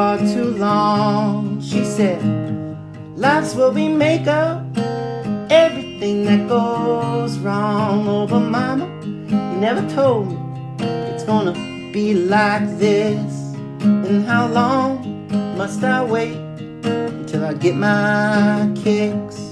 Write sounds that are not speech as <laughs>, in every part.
far too long. She said, Life's what we make of everything that goes wrong. Oh, but mama, you never told me it's gonna be like this. And how long must I wait until I get my kicks?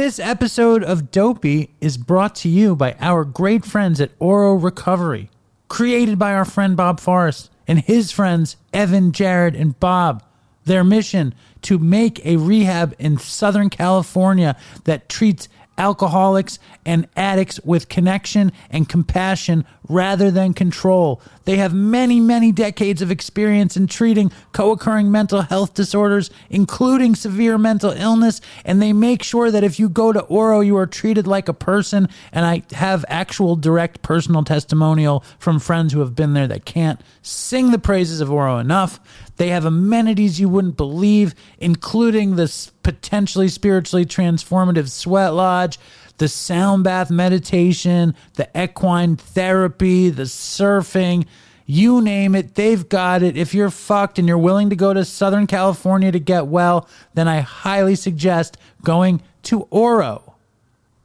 This episode of Dopey is brought to you by our great friends at Oro Recovery, created by our friend Bob Forrest and his friends Evan, Jared, and Bob. Their mission to make a rehab in Southern California that treats alcoholics and addicts with connection and compassion rather than control. They have many, many decades of experience in treating co occurring mental health disorders, including severe mental illness, and they make sure that if you go to Oro, you are treated like a person. And I have actual direct personal testimonial from friends who have been there that can't sing the praises of Oro enough. They have amenities you wouldn't believe, including this potentially spiritually transformative sweat lodge, the sound bath meditation, the equine therapy, the surfing. You name it, they've got it. If you're fucked and you're willing to go to Southern California to get well, then I highly suggest going to Oro.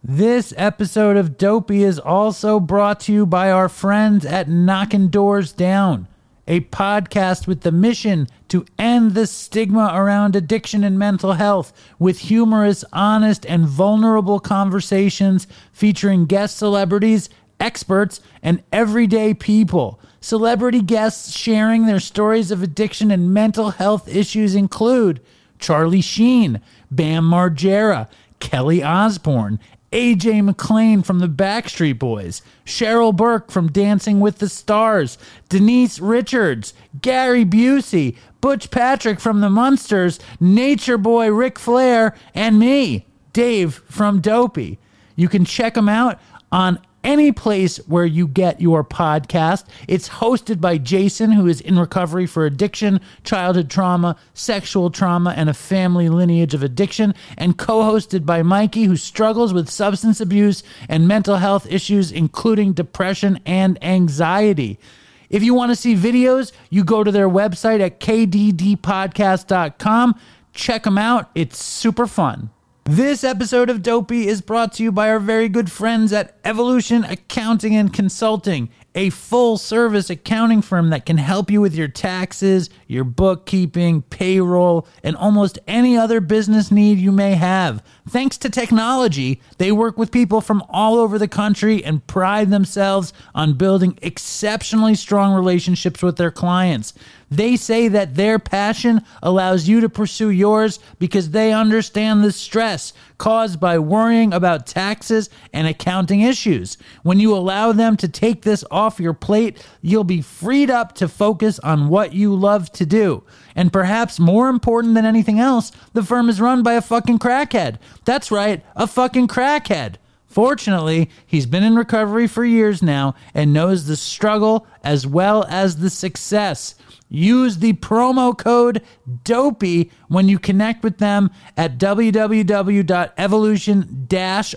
This episode of Dopey is also brought to you by our friends at Knocking Doors Down, a podcast with the mission to end the stigma around addiction and mental health with humorous, honest, and vulnerable conversations featuring guest celebrities, experts, and everyday people. Celebrity guests sharing their stories of addiction and mental health issues include Charlie Sheen, Bam Margera, Kelly Osbourne, AJ McLean from the Backstreet Boys, Cheryl Burke from Dancing with the Stars, Denise Richards, Gary Busey, Butch Patrick from the Munsters, Nature Boy Ric Flair, and me, Dave from Dopey. You can check them out on any place where you get your podcast. It's hosted by Jason, who is in recovery for addiction, childhood trauma, sexual trauma, and a family lineage of addiction, and co hosted by Mikey, who struggles with substance abuse and mental health issues, including depression and anxiety. If you want to see videos, you go to their website at kddpodcast.com. Check them out, it's super fun. This episode of Dopey is brought to you by our very good friends at Evolution Accounting and Consulting, a full service accounting firm that can help you with your taxes, your bookkeeping, payroll, and almost any other business need you may have. Thanks to technology, they work with people from all over the country and pride themselves on building exceptionally strong relationships with their clients. They say that their passion allows you to pursue yours because they understand the stress caused by worrying about taxes and accounting issues. When you allow them to take this off your plate, you'll be freed up to focus on what you love to do. And perhaps more important than anything else, the firm is run by a fucking crackhead. That's right, a fucking crackhead. Fortunately, he's been in recovery for years now and knows the struggle as well as the success. Use the promo code DOPEY when you connect with them at www.evolution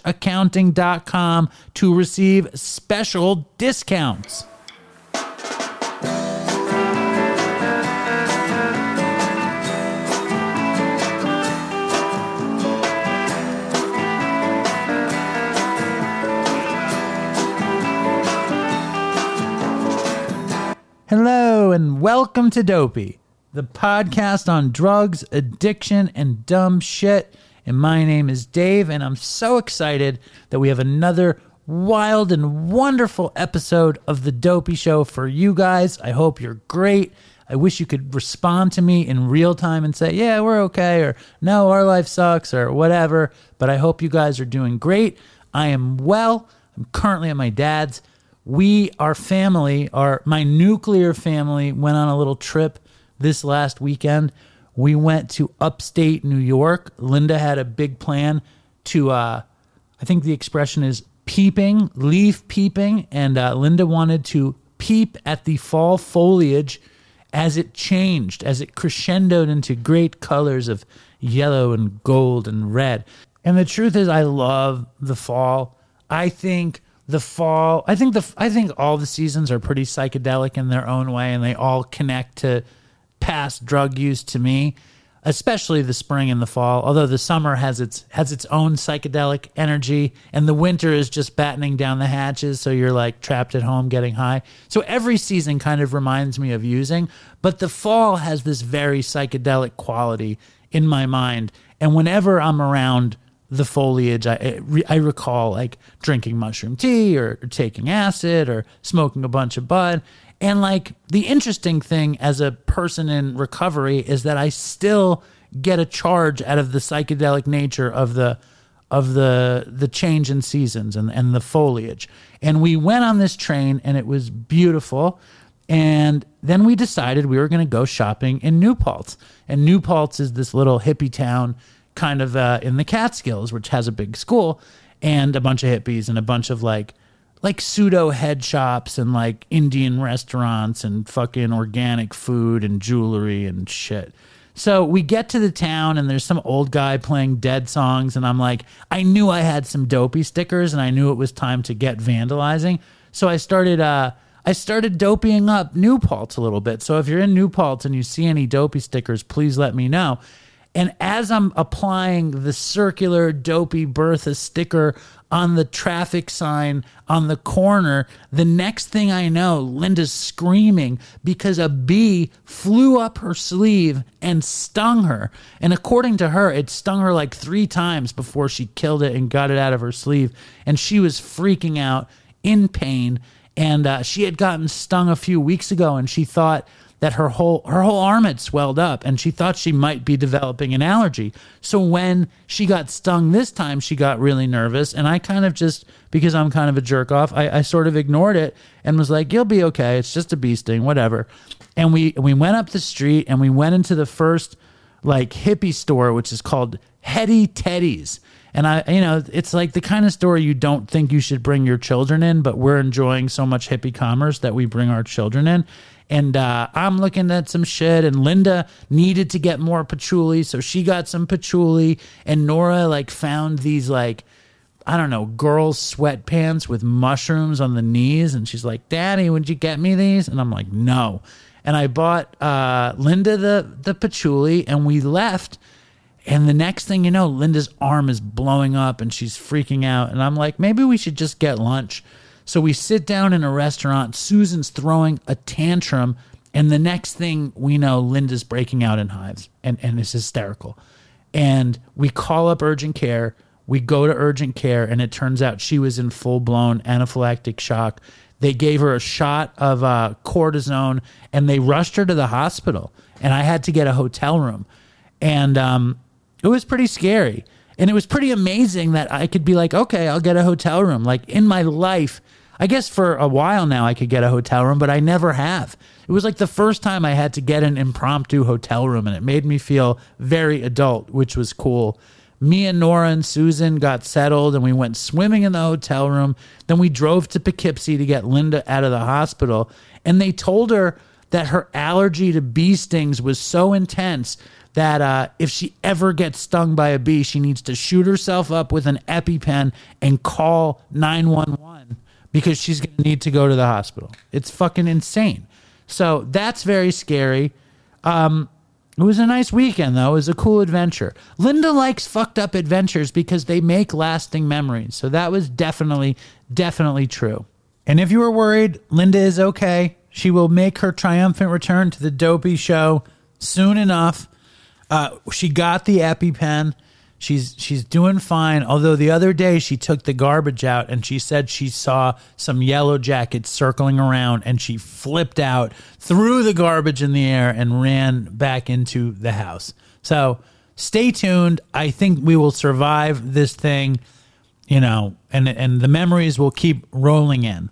accounting.com to receive special discounts. Hello, and welcome to Dopey, the podcast on drugs, addiction, and dumb shit. And my name is Dave, and I'm so excited that we have another wild and wonderful episode of The Dopey Show for you guys. I hope you're great. I wish you could respond to me in real time and say, yeah, we're okay, or no, our life sucks, or whatever. But I hope you guys are doing great. I am well. I'm currently at my dad's we our family our my nuclear family went on a little trip this last weekend we went to upstate New York. Linda had a big plan to, uh, I think the expression is peeping, leaf peeping, and uh, Linda wanted to peep at the fall foliage as it changed, as it crescendoed into great colors of yellow and gold and red. And the truth is, I love the fall. I think the fall. I think the. I think all the seasons are pretty psychedelic in their own way, and they all connect to past drug use to me especially the spring and the fall. Although the summer has its has its own psychedelic energy, and the winter is just battening down the hatches, so you're like trapped at home getting high. So every season kind of reminds me of using, but the fall has this very psychedelic quality in my mind, and whenever I'm around the foliage, I I recall like drinking mushroom tea or, or taking acid or smoking a bunch of bud, and like the interesting thing as a person in recovery is that I still get a charge out of the psychedelic nature of the of the the change in seasons and, and the foliage. And we went on this train and it was beautiful. And then we decided we were going to go shopping in New Paltz. And New Paltz is this little hippie town kind of uh, in the Catskills, which has a big school and a bunch of hippies and a bunch of like like pseudo head shops and like Indian restaurants and fucking organic food and jewelry and shit. So we get to the town and there's some old guy playing dead songs and I'm like, I knew I had some dopey stickers and I knew it was time to get vandalizing. So I started uh I started dopeying up New Paltz a little bit. So if you're in New Paltz and you see any dopey stickers, please let me know. And as I'm applying the circular dopey Bertha sticker on the traffic sign on the corner. The next thing I know, Linda's screaming because a bee flew up her sleeve and stung her. And according to her, it stung her like three times before she killed it and got it out of her sleeve. And she was freaking out in pain. And uh, she had gotten stung a few weeks ago and she thought that her whole her whole arm had swelled up and she thought she might be developing an allergy. So when she got stung this time, she got really nervous and I kind of just because I'm kind of a jerk off, I, I sort of ignored it and was like, You'll be okay, it's just a bee sting, whatever. And we we went up the street and we went into the first like hippie store, which is called Hetty Teddy's. And I, you know, it's like the kind of store you don't think you should bring your children in, but we're enjoying so much hippie commerce that we bring our children in and uh, I'm looking at some shit. And Linda needed to get more patchouli, so she got some patchouli. And Nora like found these like I don't know girls sweatpants with mushrooms on the knees, and she's like, "Daddy, would you get me these?" And I'm like, "No." And I bought uh, Linda the the patchouli, and we left. And the next thing you know, Linda's arm is blowing up and she's freaking out. And I'm like, maybe we should just get lunch. So we sit down in a restaurant. Susan's throwing a tantrum. And the next thing we know, Linda's breaking out in hives and, and it's hysterical. And we call up urgent care. We go to urgent care, and it turns out she was in full blown anaphylactic shock. They gave her a shot of uh, cortisone and they rushed her to the hospital. And I had to get a hotel room. And um, it was pretty scary. And it was pretty amazing that I could be like, okay, I'll get a hotel room. Like in my life, I guess for a while now I could get a hotel room, but I never have. It was like the first time I had to get an impromptu hotel room, and it made me feel very adult, which was cool. Me and Nora and Susan got settled, and we went swimming in the hotel room. Then we drove to Poughkeepsie to get Linda out of the hospital, and they told her that her allergy to bee stings was so intense that uh, if she ever gets stung by a bee, she needs to shoot herself up with an EpiPen and call 911 because she's going to need to go to the hospital. It's fucking insane. So that's very scary. Um, it was a nice weekend, though. It was a cool adventure. Linda likes fucked up adventures because they make lasting memories. So that was definitely, definitely true. And if you were worried, Linda is okay. She will make her triumphant return to the Dopey Show soon enough. Uh, she got the EpiPen. She's she's doing fine. Although the other day she took the garbage out and she said she saw some yellow jackets circling around and she flipped out, threw the garbage in the air and ran back into the house. So stay tuned. I think we will survive this thing, you know, and and the memories will keep rolling in.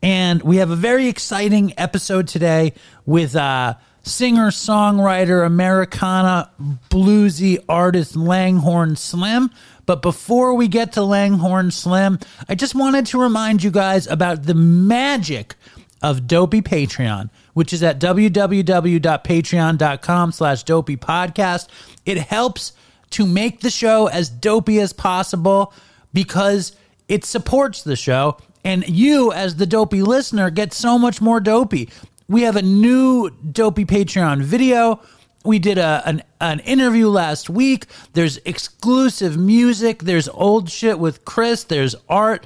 And we have a very exciting episode today with uh singer, songwriter, Americana, bluesy artist Langhorne Slim. But before we get to Langhorne Slim, I just wanted to remind you guys about the magic of Dopey Patreon, which is at www.patreon.com slash dopey podcast. It helps to make the show as dopey as possible because it supports the show. And you, as the dopey listener, get so much more dopey. We have a new dopey Patreon video. We did a, an, an interview last week. There's exclusive music. There's old shit with Chris. There's art.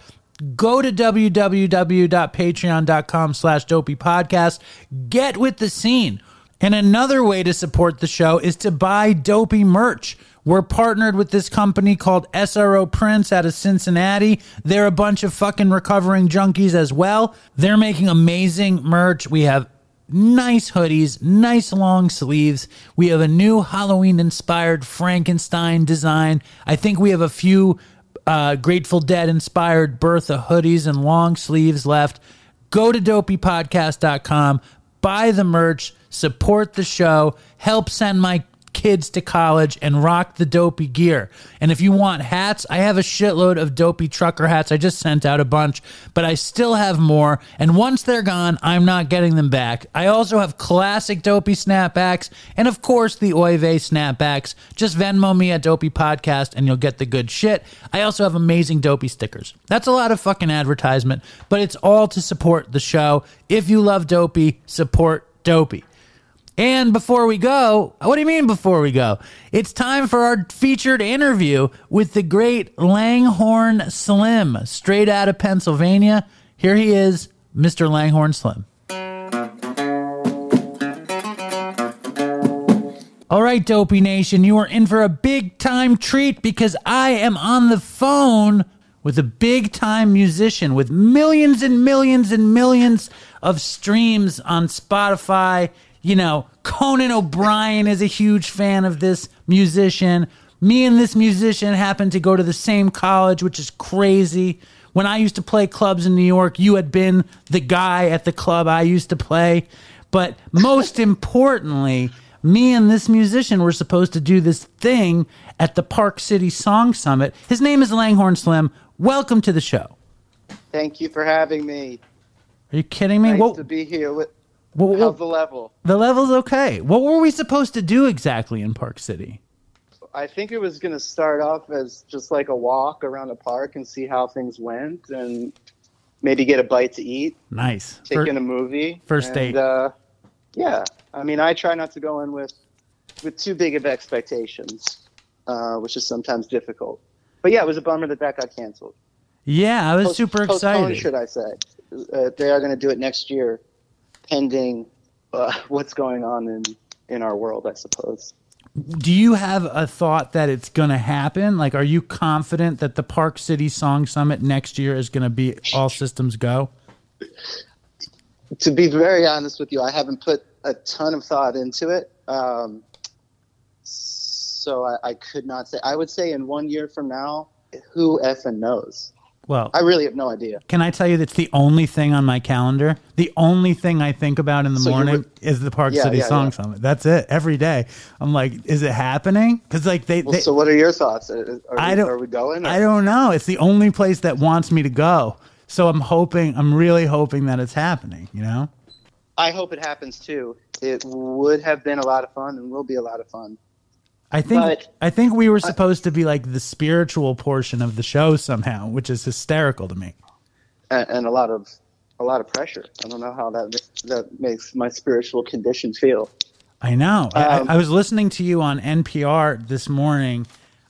Go to www.patreon.com slash dopey podcast. Get with the scene. And another way to support the show is to buy dopey merch. We're partnered with this company called SRO Prints out of Cincinnati. They're a bunch of fucking recovering junkies as well. They're making amazing merch. We have nice hoodies, nice long sleeves. We have a new Halloween inspired Frankenstein design. I think we have a few uh, Grateful Dead inspired Bertha hoodies and long sleeves left. Go to dopeypodcast.com, buy the merch, support the show, help send my kids to college and rock the dopey gear. And if you want hats, I have a shitload of dopey trucker hats. I just sent out a bunch, but I still have more. And once they're gone, I'm not getting them back. I also have classic dopey snapbacks and, of course, the Oive snapbacks. Just Venmo me at Dopey Podcast and you'll get the good shit. I also have amazing dopey stickers. That's a lot of fucking advertisement, but it's all to support the show. If you love dopey, support dopey. And before we go, what do you mean before we go? It's time for our featured interview with the great Langhorne Slim, straight out of Pennsylvania. Here he is, Mr. Langhorne Slim. All right, Dopey Nation, you are in for a big time treat because I am on the phone with a big time musician with millions and millions and millions of streams on Spotify. You know, Conan O'Brien is a huge fan of this musician. Me and this musician happen to go to the same college, which is crazy. When I used to play clubs in New York, you had been the guy at the club I used to play. But most <laughs> importantly, me and this musician were supposed to do this thing at the Park City Song Summit. His name is Langhorne Slim. Welcome to the show. Thank you for having me. Are you kidding me? Nice What, to be here. With, what- how's the level? the level's okay. What were we supposed to do exactly in Park City? I think it was going to start off as just like a walk around the park and see how things went, and maybe get a bite to eat, Nice. take Fir- in a movie. first and, date. Uh, yeah, I mean, I try not to go in with with too big of expectations, uh, which is sometimes difficult. But yeah, it was a bummer that that got canceled. yeah, I was Post- super excited. should I say? Uh, they are going to do it next year, pending uh, <laughs> what's going on in in our world, I suppose. Do you have a thought that it's going to happen? Like, are you confident that the Park City Song Summit next year is going to be all systems go? to be very honest with you, I haven't put a ton of thought into it. Um, so I, I could not say. I would say in one year from now, who effing knows? Well, I really have no idea. can I tell you that's the only thing on my calendar? The only thing I think about in the So morning would- is the Park Yeah, City yeah, Song yeah. Summit. That's it. Every day, I'm like, is it happening? Because like they, Well, they so what are your thoughts? Are, are, I don't. are we going? or- I don't know. It's the only place that wants me to go. So I'm hoping. I'm really hoping that it's happening. You know. I hope it happens too. It would have been a lot of fun and will be a lot of fun. I think But- I think we were supposed to be like the spiritual portion of the show somehow, which is hysterical to me. And, and a lot of a lot of pressure. I don't know how that that makes my spiritual condition feel. I know. I- Um, I, I was listening to you on NPR this morning.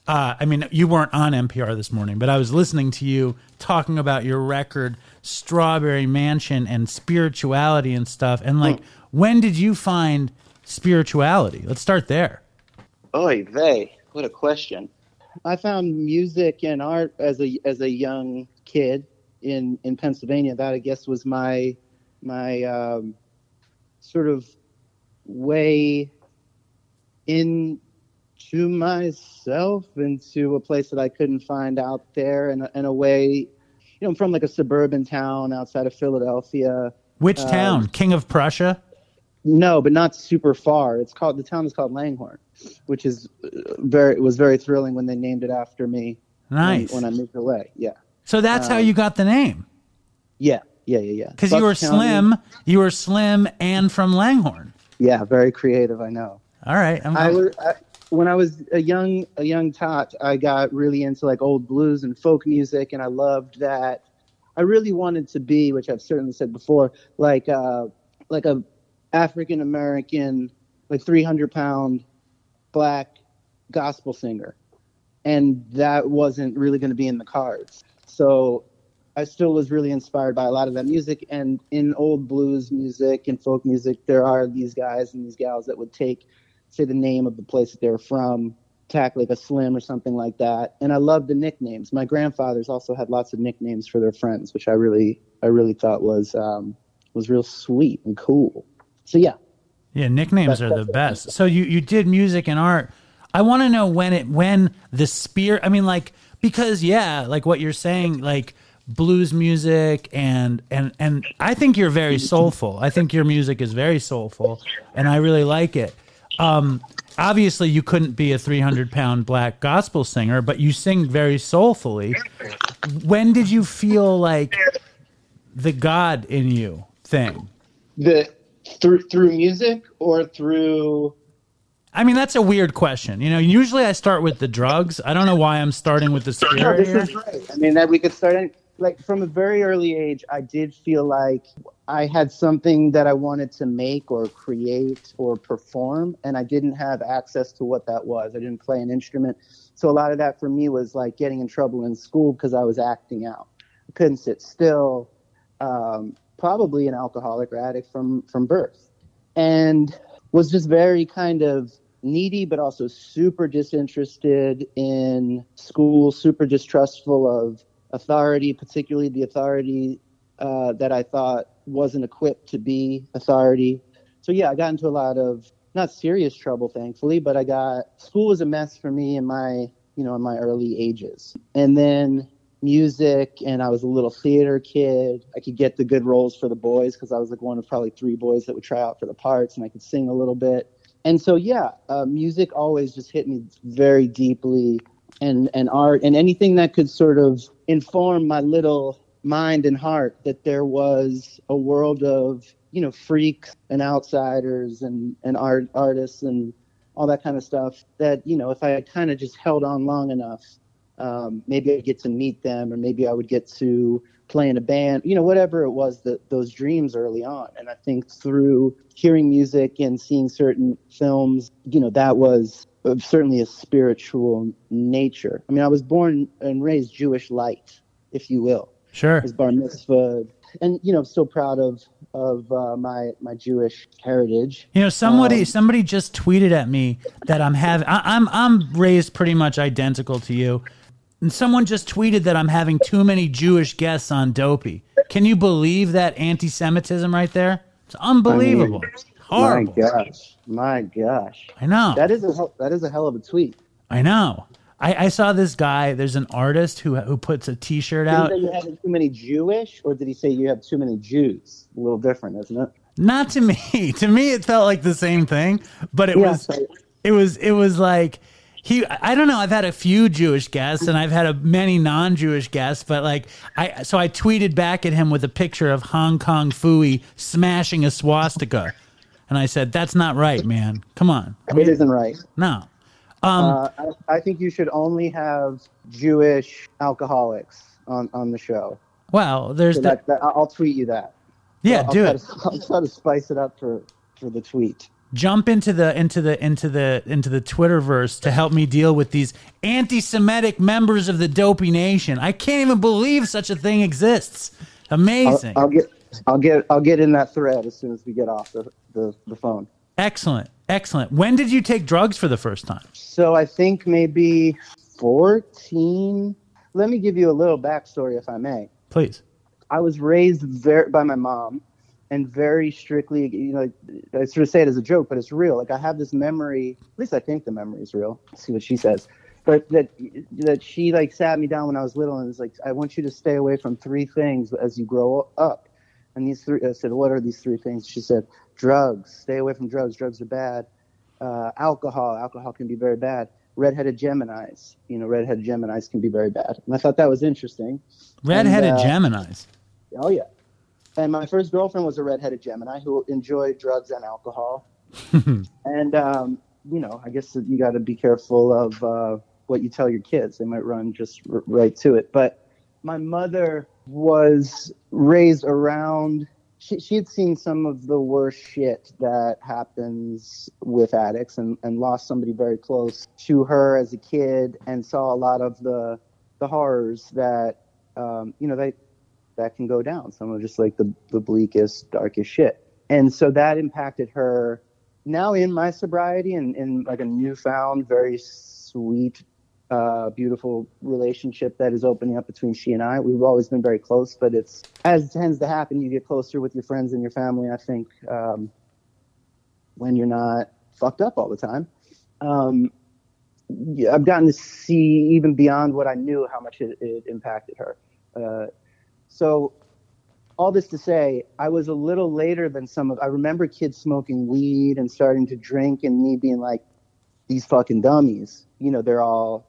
Uh, I mean, you weren't on NPR this morning, but I was listening to you talking about your record, Strawberry Mansion, and spirituality and stuff. And like, when did you find spirituality? Let's start there. Oy vey, what a question. I found music and art as a as a young kid in in Pennsylvania. That I guess was my my um, sort of way into myself, into a place that I couldn't find out there, and in a way, you know, I'm from like a suburban town outside of Philadelphia. Which Um, town? King of Prussia? No, but not super far. It's called the town is called Langhorne, which is uh, very it was very thrilling when they named it after me. when- Nice. When, I moved away. Yeah. so that's how um, you got the name. Yeah. Yeah. Yeah. Yeah. Because you were County- slim. You were slim and from Langhorne. Yeah. Very creative. I know. All right. I'm, I was I, when I was a young a young tot. I got really into like old blues and folk music, and I loved that. I really wanted to be, which I've certainly said before, like uh, like a African American, like three hundred pound black gospel singer, and that wasn't really going to be in the cards. So I still was really inspired by a lot of that music. And in old blues music and folk music, there are these guys and these gals that would take, say, the name of the place that they were from, tack like a slim or something like that. And I love the nicknames. My grandfathers also had lots of nicknames for their friends, which I really, I really thought was um, was real sweet and cool. So yeah, Yeah, nicknames are the best. So you you did music and art. I want to know when it when the spear. I mean, like because yeah, like what you're saying, like blues music and and and I think you're very soulful. I think your music is very soulful, and I really like it. Um, obviously, you couldn't be a 300 pound black gospel singer, but you sing very soulfully. When did you feel like the God in you thing? the through through music or through I mean, that's a weird question. You know, usually I start with the drugs. I don't know why I'm starting with the No, this is right. I mean, that we could start any, like from a very early age. I did feel like I had something that I wanted to make or create or perform, and I didn't have access to what that was. I didn't play an instrument, so a lot of that for me was like getting in trouble in school because I was acting out. I couldn't sit still. Um, probably an alcoholic or addict from from birth, and was just very kind of needy, but also super disinterested in school, super distrustful of authority, particularly the authority uh, that I thought wasn't equipped to be authority. So yeah, I got into a lot of not serious trouble, thankfully, but I got school was a mess for me in my you know in my early ages, and then music and I was a little theater kid. I could get the good roles for the boys because I was like one of probably three boys that would try out for the parts and I could sing a little bit. And so yeah, uh, music always just hit me very deeply and and art and anything that could sort of inform my little mind and heart that there was a world of you know freaks and outsiders and and art artists and all that kind of stuff that you know if I kind of just held on long enough um, maybe I'd get to meet them, or maybe I would get to play in a band, you know, whatever it was that those dreams early on. And I think through hearing music and seeing certain films, you know, that was uh, certainly a spiritual nature. I mean, I was born and raised Jewish light, if you will. Sure. I was bar mitzvah, and you know, I'm still proud of of uh, my my Jewish heritage. You know, somebody Um, somebody just tweeted at me that I'm having. I'm I'm raised pretty much identical to you, and someone just tweeted that I'm having too many Jewish guests on Dopey. Can you believe that anti-Semitism right there? It's unbelievable. Horrible. My gosh, my gosh, I know. that is a hell- that is a hell of a tweet. I know. I, I saw this guy. There's an artist who who puts a T-shirt Did out. say you have too many Jewish, or did he say you have too many Jews? A little different, isn't it? Not to me. <laughs> to me, it felt like the same thing, but it Yeah, was so- it was it was like he. I don't know. I've had a few Jewish guests, and I've had a, many non-Jewish guests, but like I, so I tweeted back at him with a picture of Hong Kong Phooey smashing a swastika, and I said, "That's not right, man. Come on, It isn't right. no." Uh, I, I think you should only have Jewish alcoholics on, on the show. Well, there's So the, that, that, I'll I'll tweet you that. yeah, I'll do try it. To, <laughs> I'll try to spice it up for, for the tweet. Jump into the into the into the into the Twitterverse to help me deal with these anti-Semitic members of the Dopey Nation. I can't even believe such a thing exists. I'll, Amazing, I'll get I'll get I'll get in that thread as soon as we get off the, the, the phone. excellent, excellent. When did you take drugs for the first time? So I think maybe fourteen. Let me give you a little backstory, if I may. Please. I was raised very, by my mom and very strictly, you know, I sort of say it as a joke, but it's real. Like I have this memory, at least I think the memory is real. Let's see what she says. But that that she like sat me down when I was little and was like, I want you to stay away from three things as you grow up. And these three, I said, what are these three things? She said, drugs. Stay away from drugs. Drugs are bad. Uh, alcohol. Alcohol can be very bad. Redheaded Geminis. You know, redheaded Geminis can be very bad. And I thought that was interesting. Redheaded uh, Geminis. Oh yeah. And my first girlfriend was a redheaded Gemini who enjoyed drugs and alcohol. <laughs> and um, you know, I guess you got to be careful of uh, what you tell your kids. They might run just r- right to it. But my mother was raised around. She, she had seen some of the worst shit that happens with addicts and, and lost somebody very close to her as a kid and saw a lot of the the horrors that um, you know they that can go down. Some of just like the, the bleakest, darkest shit. And so that impacted her now in my sobriety and in like a newfound, very sweet, uh, beautiful relationship that is opening up between she and I. We've always been very close, but it's as it tends to happen, you get closer with your friends and your family, I think, um, when you're not fucked up all the time. Um, I've gotten to see even beyond what I knew how much it, it impacted her. Uh, so all this to say, I was a little later than some of. I remember kids smoking weed and starting to drink, and me being like, "These fucking dummies." You know, they're all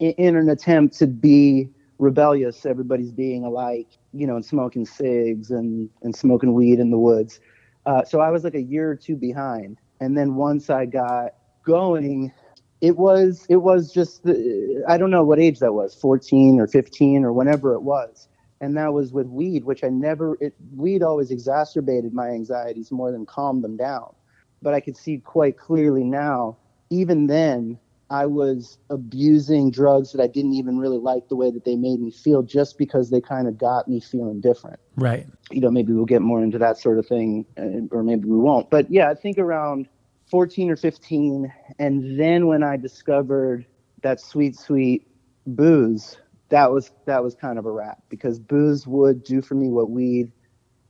in, in an attempt to be rebellious. Everybody's being alike, you know, and smoking cigs and and smoking weed in the woods. Uh, so I was like a year or two behind, and then once I got going, it was it was just the, I don't know what age that was, 14 or 15 or whenever it was and that was with weed, which I never. It, weed always exacerbated my anxieties more than calmed them down. But I could see quite clearly now. Even then, I was abusing drugs that I didn't even really like the way that they made me feel, just because they kind of got me feeling different. Right. You know, maybe we'll get more into that sort of thing, uh, or maybe we won't. But yeah, I think around 14 or 15, and then when I discovered that sweet, sweet booze that was that was kind of a wrap because booze would do for me what weed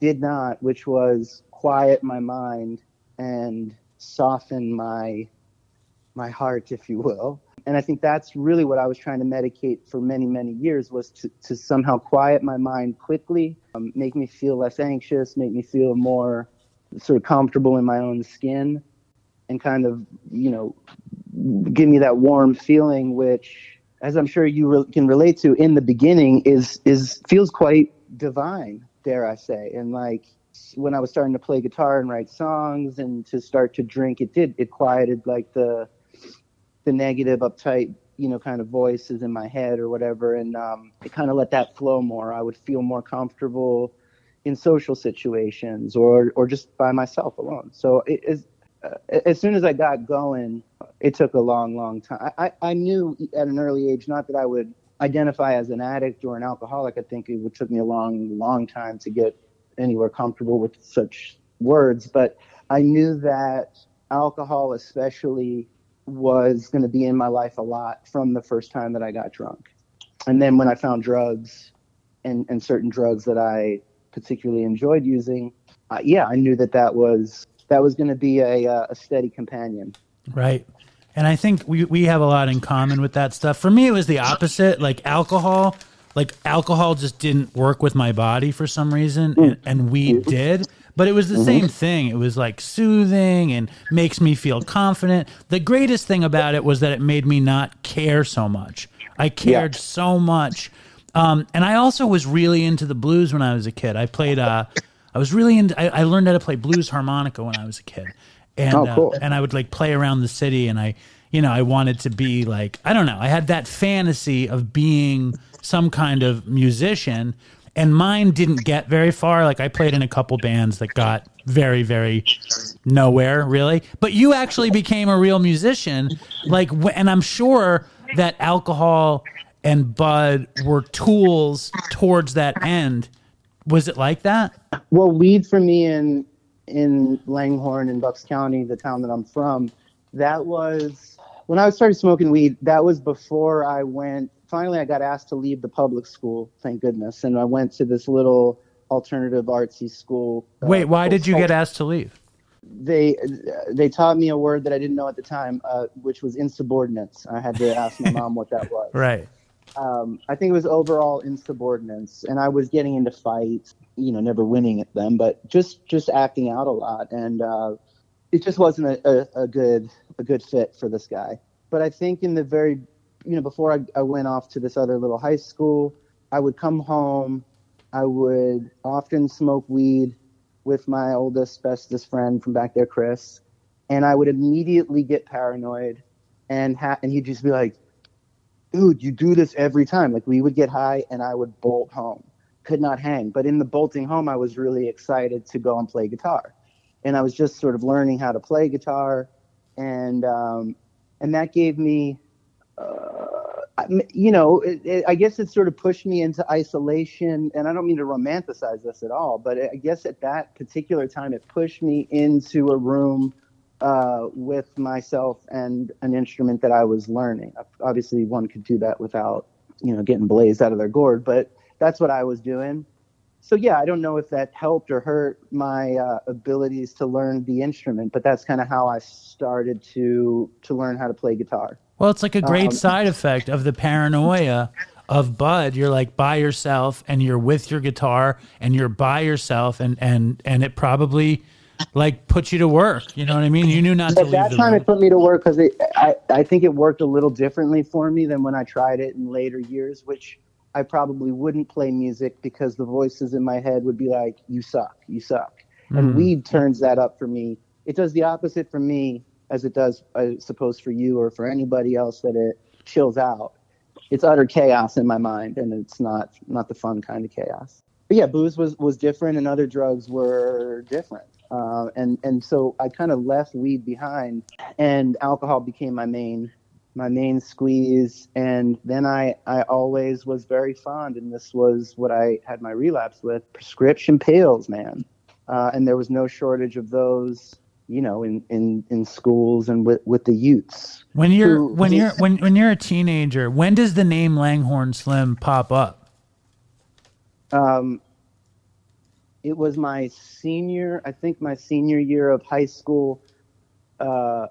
did not, which was quiet my mind and soften my my heart, if you will. And I think that's really what I was trying to medicate for many, many years was to, to somehow quiet my mind quickly, um, make me feel less anxious, make me feel more sort of comfortable in my own skin, and kind of, you know, give me that warm feeling, which as I'm sure you re- can relate to in the beginning, is is feels quite divine, dare I say. And like when I was starting to play guitar and write songs and to start to drink, it did it quieted like the the negative, uptight, you know, kind of voices in my head or whatever, and um, it kind of let that flow more. I would feel more comfortable in social situations or or just by myself alone. So it is as soon as I got going, it took a long, long time. I, I knew at an early age, not that I would identify as an addict or an alcoholic. I think it would took me a long, long time to get anywhere comfortable with such words, but I knew that alcohol, especially, was going to be in my life a lot from the first time that I got drunk. And then when I found drugs and, and certain drugs that I particularly enjoyed using, uh, yeah, I knew that that was that was going to be a, uh, a steady companion. Right. And I think we, we have a lot in common with that stuff. For me, it was the opposite. Like alcohol, like alcohol just didn't work with my body for some reason, and, and weed did. But it was the same thing. It was like soothing and makes me feel confident. The greatest thing about it was that it made me not care so much. I cared Yeah. so much. Um, and I also was really into the blues when I was a kid. I played, uh, I was really into, I, I learned how to play blues harmonica when I was a kid. And, Oh, cool. uh, and I would like play around the city and I, you know, I wanted to be like, I don't know, I had that fantasy of being some kind of musician and mine didn't get very far. Like I played in a couple bands that got very, very nowhere really. But you actually became a real musician. Like, and I'm sure that alcohol and Bud were tools towards that end. Was it like that? Well, weed for me in in Langhorne in Bucks County, the town that I'm from, that was when I started smoking weed. That was before I went. Finally, I got asked to leave the public school. Thank goodness, and I went to this little alternative artsy school. uh, Wait, why did you get asked to leave? They they taught me a word that I didn't know at the time, uh, which was insubordinates. I had to ask my mom what that was. <laughs> Right. Um, I think it was overall insubordinance, and I was getting into fights. You know, never winning at them, but just just acting out a lot, and uh, it just wasn't a, a, a good a good fit for this guy. But I think in the very, you know, before I, I went off to this other little high school, I would come home. I would often smoke weed with my oldest, bestest friend from back there, Chris, and I would immediately get paranoid, and ha- and he'd just be like, "Dude, you do this every time." Like we would get high, and I would bolt home, could not hang. But in the bolting home, I was really excited to go and play guitar, and I was just sort of learning how to play guitar, and um, and that gave me. Uh, you know, it, it, I guess it sort of pushed me into isolation, and I don't mean to romanticize this at all, but I guess at that particular time, it pushed me into a room uh, with myself and an instrument that I was learning. Obviously, one could do that without, you know, getting blazed out of their gourd, but that's what I was doing. So yeah, I don't know if that helped or hurt my uh, abilities to learn the instrument, but that's kind of how I started to to learn how to play guitar. Well, it's like a great Um, side effect of the paranoia of Bud. You're like by yourself and you're with your guitar and you're by yourself and and and it probably like put you to work. You know what I mean? You knew not to At that time, room. it put me to work because I, I think it worked a little differently for me than when I tried it in later years, which I probably wouldn't play music because the voices in my head would be like, "You suck, you suck," and Mhm. weed turns that up for me. It does the opposite for me as it does, I suppose, for you or for anybody else that it chills out. It's utter chaos in my mind, and it's not not the fun kind of chaos. But yeah, booze was was different, and other drugs were different. Uh, and and so I kind of left weed behind, and alcohol became my main my main squeeze. And then I I always was very fond, and this was what I had my relapse with prescription pills, man. Uh, and there was no shortage of those, you know, in in in schools and with with the youths. When you're who- when you're when when you're a teenager, when does the name Langhorne Slim pop up? Um, it was my senior, I think my senior year of high school. Uh,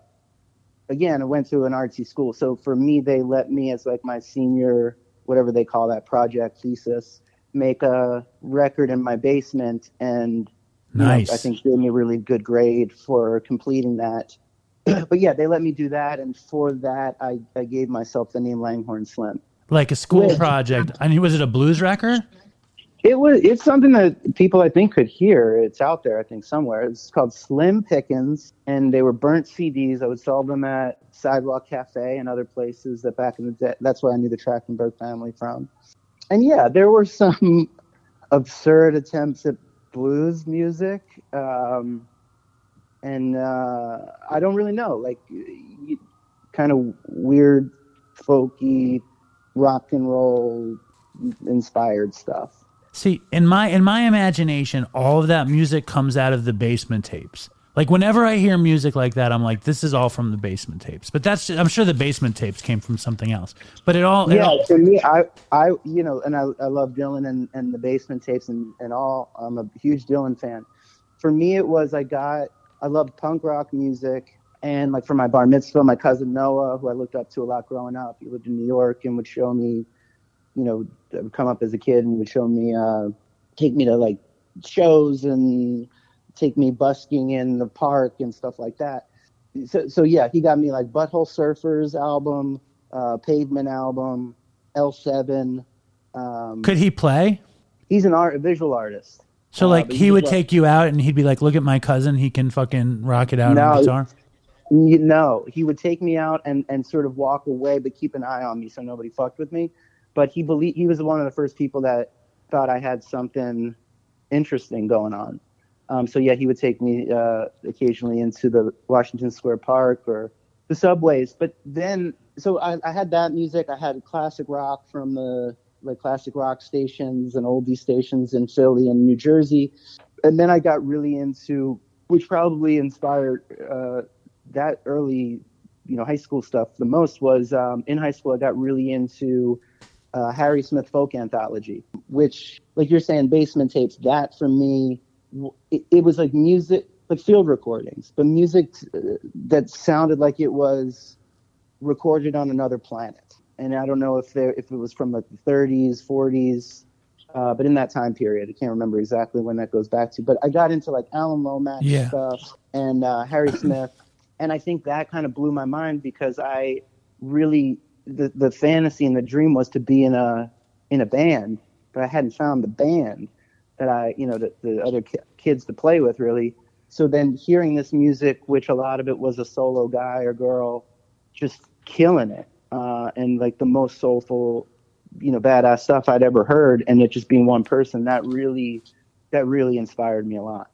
again, I went to an artsy school, so for me, they let me as like my senior, whatever they call that project thesis, make a record in my basement, and you know, I think gave me a really good grade for completing that. <clears throat> but yeah, they let me do that, and for that, I, I gave myself the name Langhorne Slim. Like a school project. I mean, was it a blues record? It was. It's something that people I think could hear. It's out there, I think, somewhere. It's called Slim Pickens, and they were burnt CDs. I would sell them at Sidewalk Cafe and other places. That back in the day, that's where I knew the Trachtenberg family from. And yeah, there were some <laughs> absurd attempts at blues music, um, and uh, I don't really know, like kind of weird, folky, rock and roll inspired stuff. See, in my in my imagination, all of that music comes out of the basement tapes. Like whenever I hear music like that, I'm like, this is all from the basement tapes. But that's I'm sure the basement tapes came from something else. But it all, it yeah, all- for me, I, I, you know, and I, I love Dylan and, and the basement tapes and, and all. I'm a huge Dylan fan. For me, it was I got, I loved punk rock music. And like for my bar mitzvah, my cousin Noah, who I looked up to a lot growing up, he lived in New York and would show me, you know, come up as a kid and would show me, uh, take me to like shows and take me busking in the park and stuff like that. So, so yeah, he got me like Butthole Surfers album, uh, Pavement album, L7. Um, could he play? he's an art, a visual artist. So Uh, like but he would like- take you out and he'd be like, look at my cousin, he can fucking rock it out on No, guitar. You know, he would take me out and, and sort of walk away, but keep an eye on me so nobody fucked with me. But he believed he was one of the first people that thought I had something interesting going on. Um, so yeah, he would take me uh, occasionally into the Washington Square Park or the subways. But then, so I, I had that music. I had classic rock from the like classic rock stations and oldie stations in Philly and New Jersey. And then I got really into, which probably inspired uh, that early, you know, high school stuff the most was um, in high school. I got really into uh, Harry Smith folk anthology, which, like you're saying, basement tapes. That for me, it, it was like music, like field recordings, but music uh, that sounded like it was recorded on another planet. and I don't know if there if it was from like the 30s, 40s, uh, but in that time period, I can't remember exactly when that goes back to. But I got into like Alan Lomax Yeah. stuff and uh, Harry Smith, and I think that kind of blew my mind because I really the the fantasy and the dream was to be in a in a band, but I hadn't found the band that I you know the, the other ki- kids to play with really. So then hearing this music, which a lot of it was a solo guy or girl, just killing it, uh, and like the most soulful, you know, badass stuff I'd ever heard, and it just being one person, that really, that really inspired me a lot.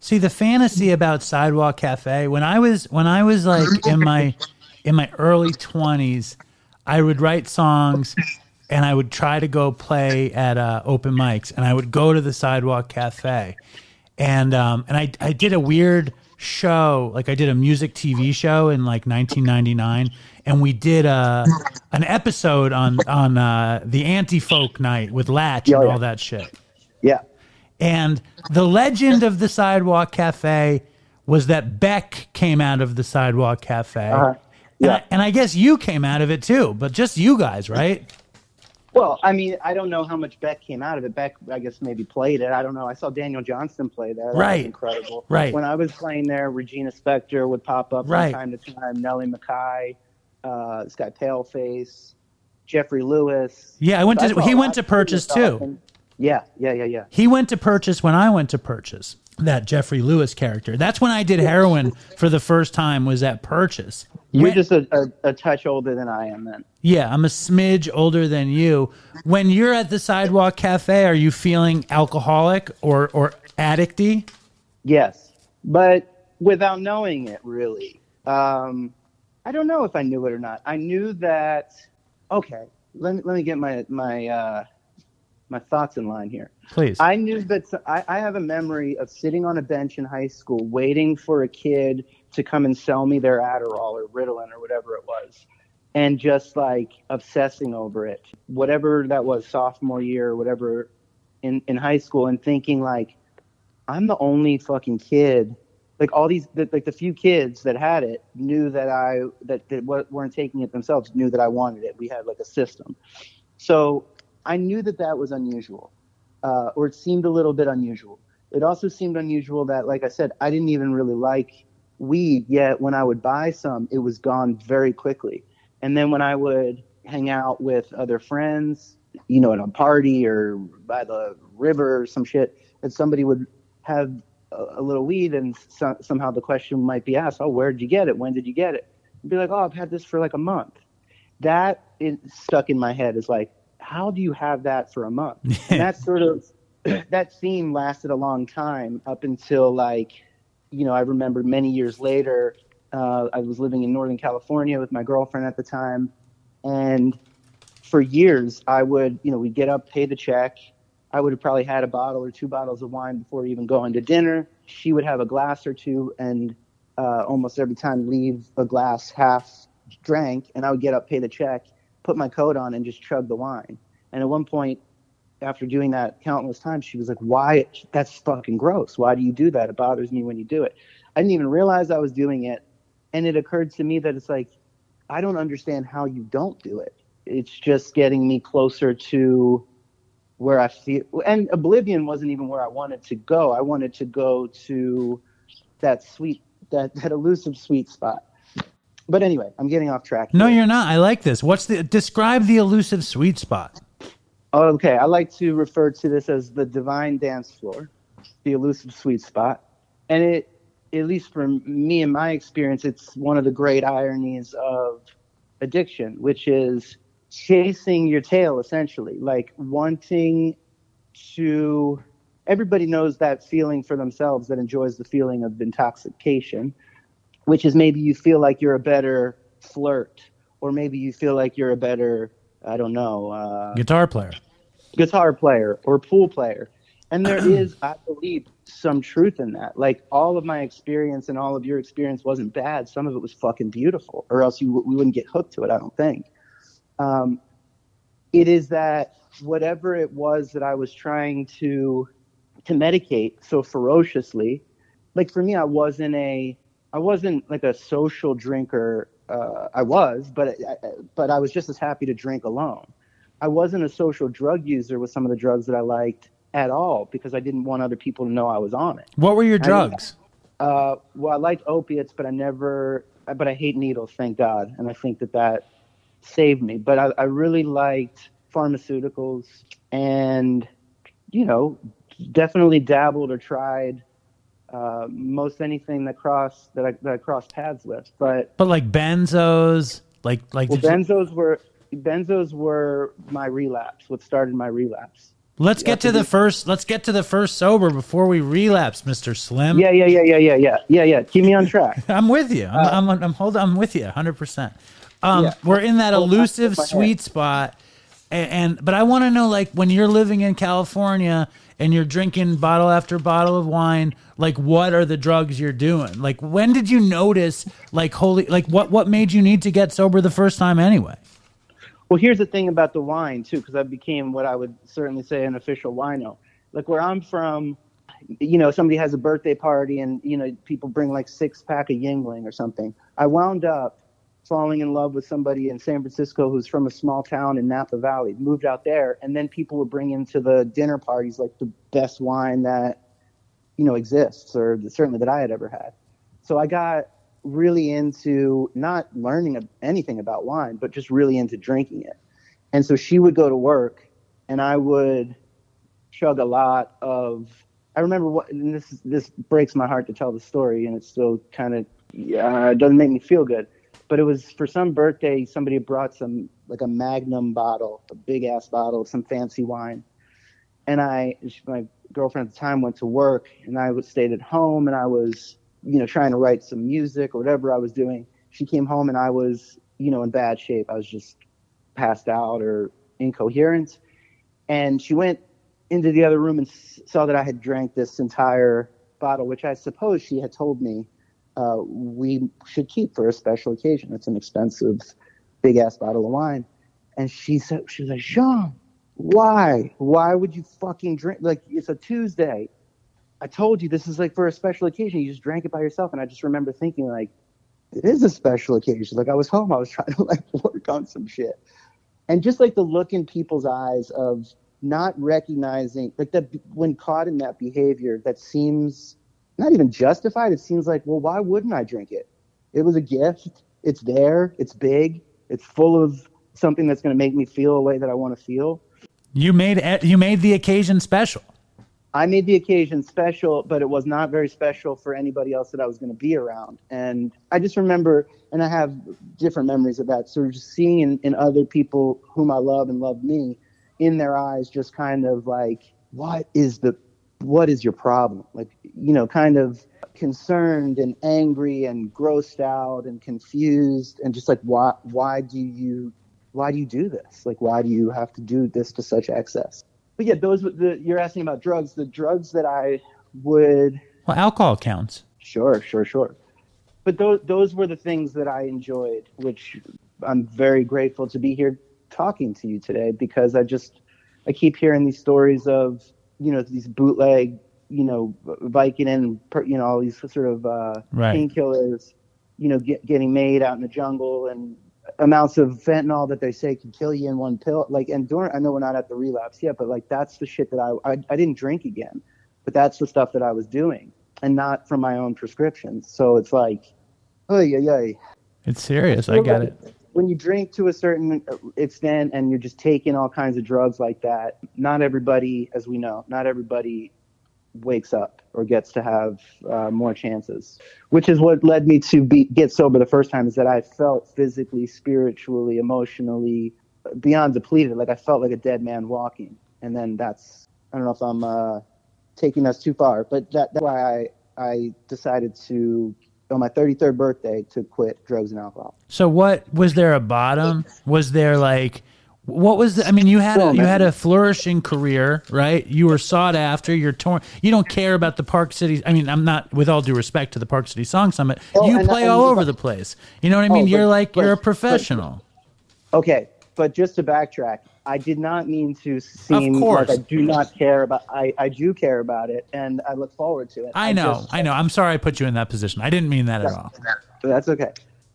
See the fantasy about Sidewalk Cafe when I was when I was like in my in my early 20s I would write songs and I would try to go play at uh, open mics and I would go to the Sidewalk Cafe and um, and I I did a weird show like I did a music TV show in like 1999 and we did a an episode on on uh, the anti folk night with Lach Yeah, and yeah. all that shit. Yeah, And the legend of the Sidewalk Cafe was that Beck came out of the Sidewalk Cafe. Uh-huh. And, Yeah. I, and I guess you came out of it too, but just you guys, right? Well, I mean, I don't know how much Beck came out of it. Beck, I guess, maybe played it. I don't know. I saw Daniel Johnston play there. That Right. Incredible. Right. When I was playing there, Regina Spektor would pop up Right. from time to time. Nellie McKay, uh, this guy Paleface, Jeffrey Lewis. Yeah, I went I to. saw He went to Purchase too. Yeah, yeah, yeah, yeah. He went to Purchase when I went to Purchase. That Jeffrey Lewis character. That's when I did heroin for the first time. Was at Purchase. You're When- just a, a, a touch older than I am then. yeah, I'm a smidge older than you. When you're at the Sidewalk Cafe, are you feeling alcoholic or or addicty? Yes, but without knowing it, really. Um, I don't know if I knew it or not. I knew that. Okay, let me let me get my my uh, my thoughts in line here. Please. I knew that I, I have a memory of sitting on a bench in high school waiting for a kid to come and sell me their Adderall or Ritalin or whatever it was, and just like obsessing over it, whatever that was, sophomore year or whatever in, in high school, and thinking like, I'm the only fucking kid. Like all these, the, like the few kids that had it knew that I that, that weren't taking it themselves knew that I wanted it. We had like a system, so I knew that that was unusual uh, or it seemed a little bit unusual. It also seemed unusual that, like I said, I didn't even really like weed, yet when I would buy some, it was gone very quickly. And then when I would hang out with other friends, you know, at a party or by the river or some shit, and somebody would have a, a little weed, and so, somehow the question might be asked, "Oh, where did you get it? When did you get it?" I'd be like, "Oh, I've had this for like a month." That stuck in my head. Is like, how do you have that for a month? <laughs> and that sort of <clears throat> that theme lasted a long time up until like you know i remember many years later uh, i was living in northern california with my girlfriend at the time. And for years i would you know we'd get up pay the check. I would have probably had a bottle or two bottles of wine before even going to dinner. She would have a glass or two and uh, almost every time leave a glass half drank and i would get up pay the check put my coat on and just chug the wine and at one point after doing that countless times, she was like, "Why? That's fucking gross. Why do you do that? It bothers me when you do it." I didn't even realize I was doing it, and it occurred to me that it's like, I don't understand how you don't do it. It's just getting me closer to where I feel. And oblivion wasn't even where I wanted to go. I wanted to go to that sweet, that that elusive sweet spot. But anyway, I'm getting off track. no, you're not. I like this. What's the describe the elusive sweet spot? Oh, okay. I like to refer to this as the divine dance floor, the elusive sweet spot. And it, at least for me and my experience, it's one of the great ironies of addiction, which is chasing your tail, essentially, like wanting to. Everybody knows that feeling for themselves that enjoys the feeling of intoxication, which is maybe you feel like you're a better flirt, or maybe you feel like you're a better, I don't know, uh, Guitar player. guitar player or pool player. And there <clears throat> is, I believe, some truth in that. Like all of my experience and all of your experience wasn't bad. Some of it was fucking beautiful, or else you we wouldn't get hooked to it. I don't think. Um, it is that whatever it was that I was trying to to medicate so ferociously, like for me, I wasn't a I wasn't like a social drinker uh, I was, but but I was just as happy to drink alone. I wasn't a social drug user with some of the drugs that I liked at all because I didn't want other people to know I was on it. What were your drugs? Uh, well, I liked opiates, but I never, but I hate needles, thank God, and I think that that saved me. But I, I really liked pharmaceuticals, and you know, definitely dabbled or tried uh, most anything that cross that I, that I crossed paths with. But But like benzos, like like well, did you- benzos were benzos were my relapse. What started my relapse. let's get to the first let's get to the first sober before we relapse, Mr. Slim. Yeah, yeah, yeah, yeah, yeah, yeah, yeah, yeah. Keep me on track. <laughs> I'm with you. I'm, I'm, I'm hold I'm with you 100%. Um, Yeah. we're in that Hold elusive sweet spot and, and but I want to know like when you're living in California and you're drinking bottle after bottle of wine, like what are the drugs you're doing? Like when did you notice like holy like what what made you need to get sober the first time anyway? Well, here's the thing about the wine too, because I became what I would certainly say an official wino. Like where I'm from, you know, somebody has a birthday party and you know people bring like six pack of Yuengling or something. I wound up falling in love with somebody in San Francisco who's from a small town in Napa Valley. Moved out there, and then people were bringing to the dinner parties like the best wine that you know exists, or certainly that I had ever had. So I got really into not learning anything about wine, but just really into drinking it. And so she would go to work, and I would chug a lot of. I remember what, and this this breaks my heart to tell the story, and it still kind of yeah, it doesn't make me feel good. But it was for some birthday, somebody brought some like a Magnum bottle, a big ass bottle of some fancy wine, and I, my girlfriend at the time went to work, and I was stayed at home, and I was you know, trying to write some music or whatever I was doing. She came home and I was, you know, in bad shape. I was just passed out or incoherent. And she went into the other room and saw that I had drank this entire bottle, which I suppose she had told me uh, we should keep for a special occasion. It's an expensive, big ass bottle of wine. And she said, she was like, Sean, why? Why would you fucking drink? Like, it's a Tuesday. I told you this is like for a special occasion. You just drank it by yourself. And I just remember thinking like, it is a special occasion. Like I was home, I was <laughs> trying to like work on some shit. And just like the look in people's eyes of not recognizing, like that when caught in that behavior that seems not even justified. It seems like, well, why wouldn't I drink it? It was a gift. It's there. It's big. It's full of something that's going to make me feel a way that I want to feel. You made you made the occasion special. I made the occasion special, but it was not very special for anybody else that I was going to be around. And I just remember, and I have different memories of that, sort of just seeing in, in other people whom I love and love me, in their eyes, just kind of like, what is the, what is your problem? Like, you know, kind of concerned and angry and grossed out and confused and just like, why, why do you, why do you do this? Like, why do you have to do this to such excess? But yeah, those the you're asking about drugs. The drugs that I would Well, alcohol counts. sure, sure, sure. But those those were the things that I enjoyed, which I'm very grateful to be here talking to you today because I just I keep hearing these stories of you know these bootleg you know Vicodin, per- you know all these sort of uh, Right. painkillers, you know get, getting made out in the jungle and amounts of fentanyl that they say can kill you in one pill. Like and during I know we're not at the relapse yet, but like that's the shit that I I, I didn't drink again, but that's the stuff that I was doing and not from my own prescriptions. So it's like, oh yeah, yeah. It's serious. I get it. When you drink to a certain extent and you're just taking all kinds of drugs like that, not everybody, as we know, not everybody wakes up or gets to have uh, more chances. Which is what led me to be get sober the first time. Is that I felt physically, spiritually, emotionally beyond depleted. Like I felt like a dead man walking. And then that's I don't know if I'm uh, taking us too far, but that, that's why I I decided to on my 33rd birthday to quit drugs and alcohol. So what was there a bottom? Was there like what was the, I mean you had a, you had a flourishing career, right? You were sought after, you're torn. You don't care about the Park City I mean, I'm not with all due respect to the Park City Song Summit. Oh, you play and- all over the place. You know what I oh, mean? Oh, you're but- like you're a but- professional. Okay, but just to backtrack, I did not mean to seem like I do not care about. I, I do care about it, and I look forward to it. I know. just- I know. I'm sorry I put you in that position. I didn't mean that at all. That's okay.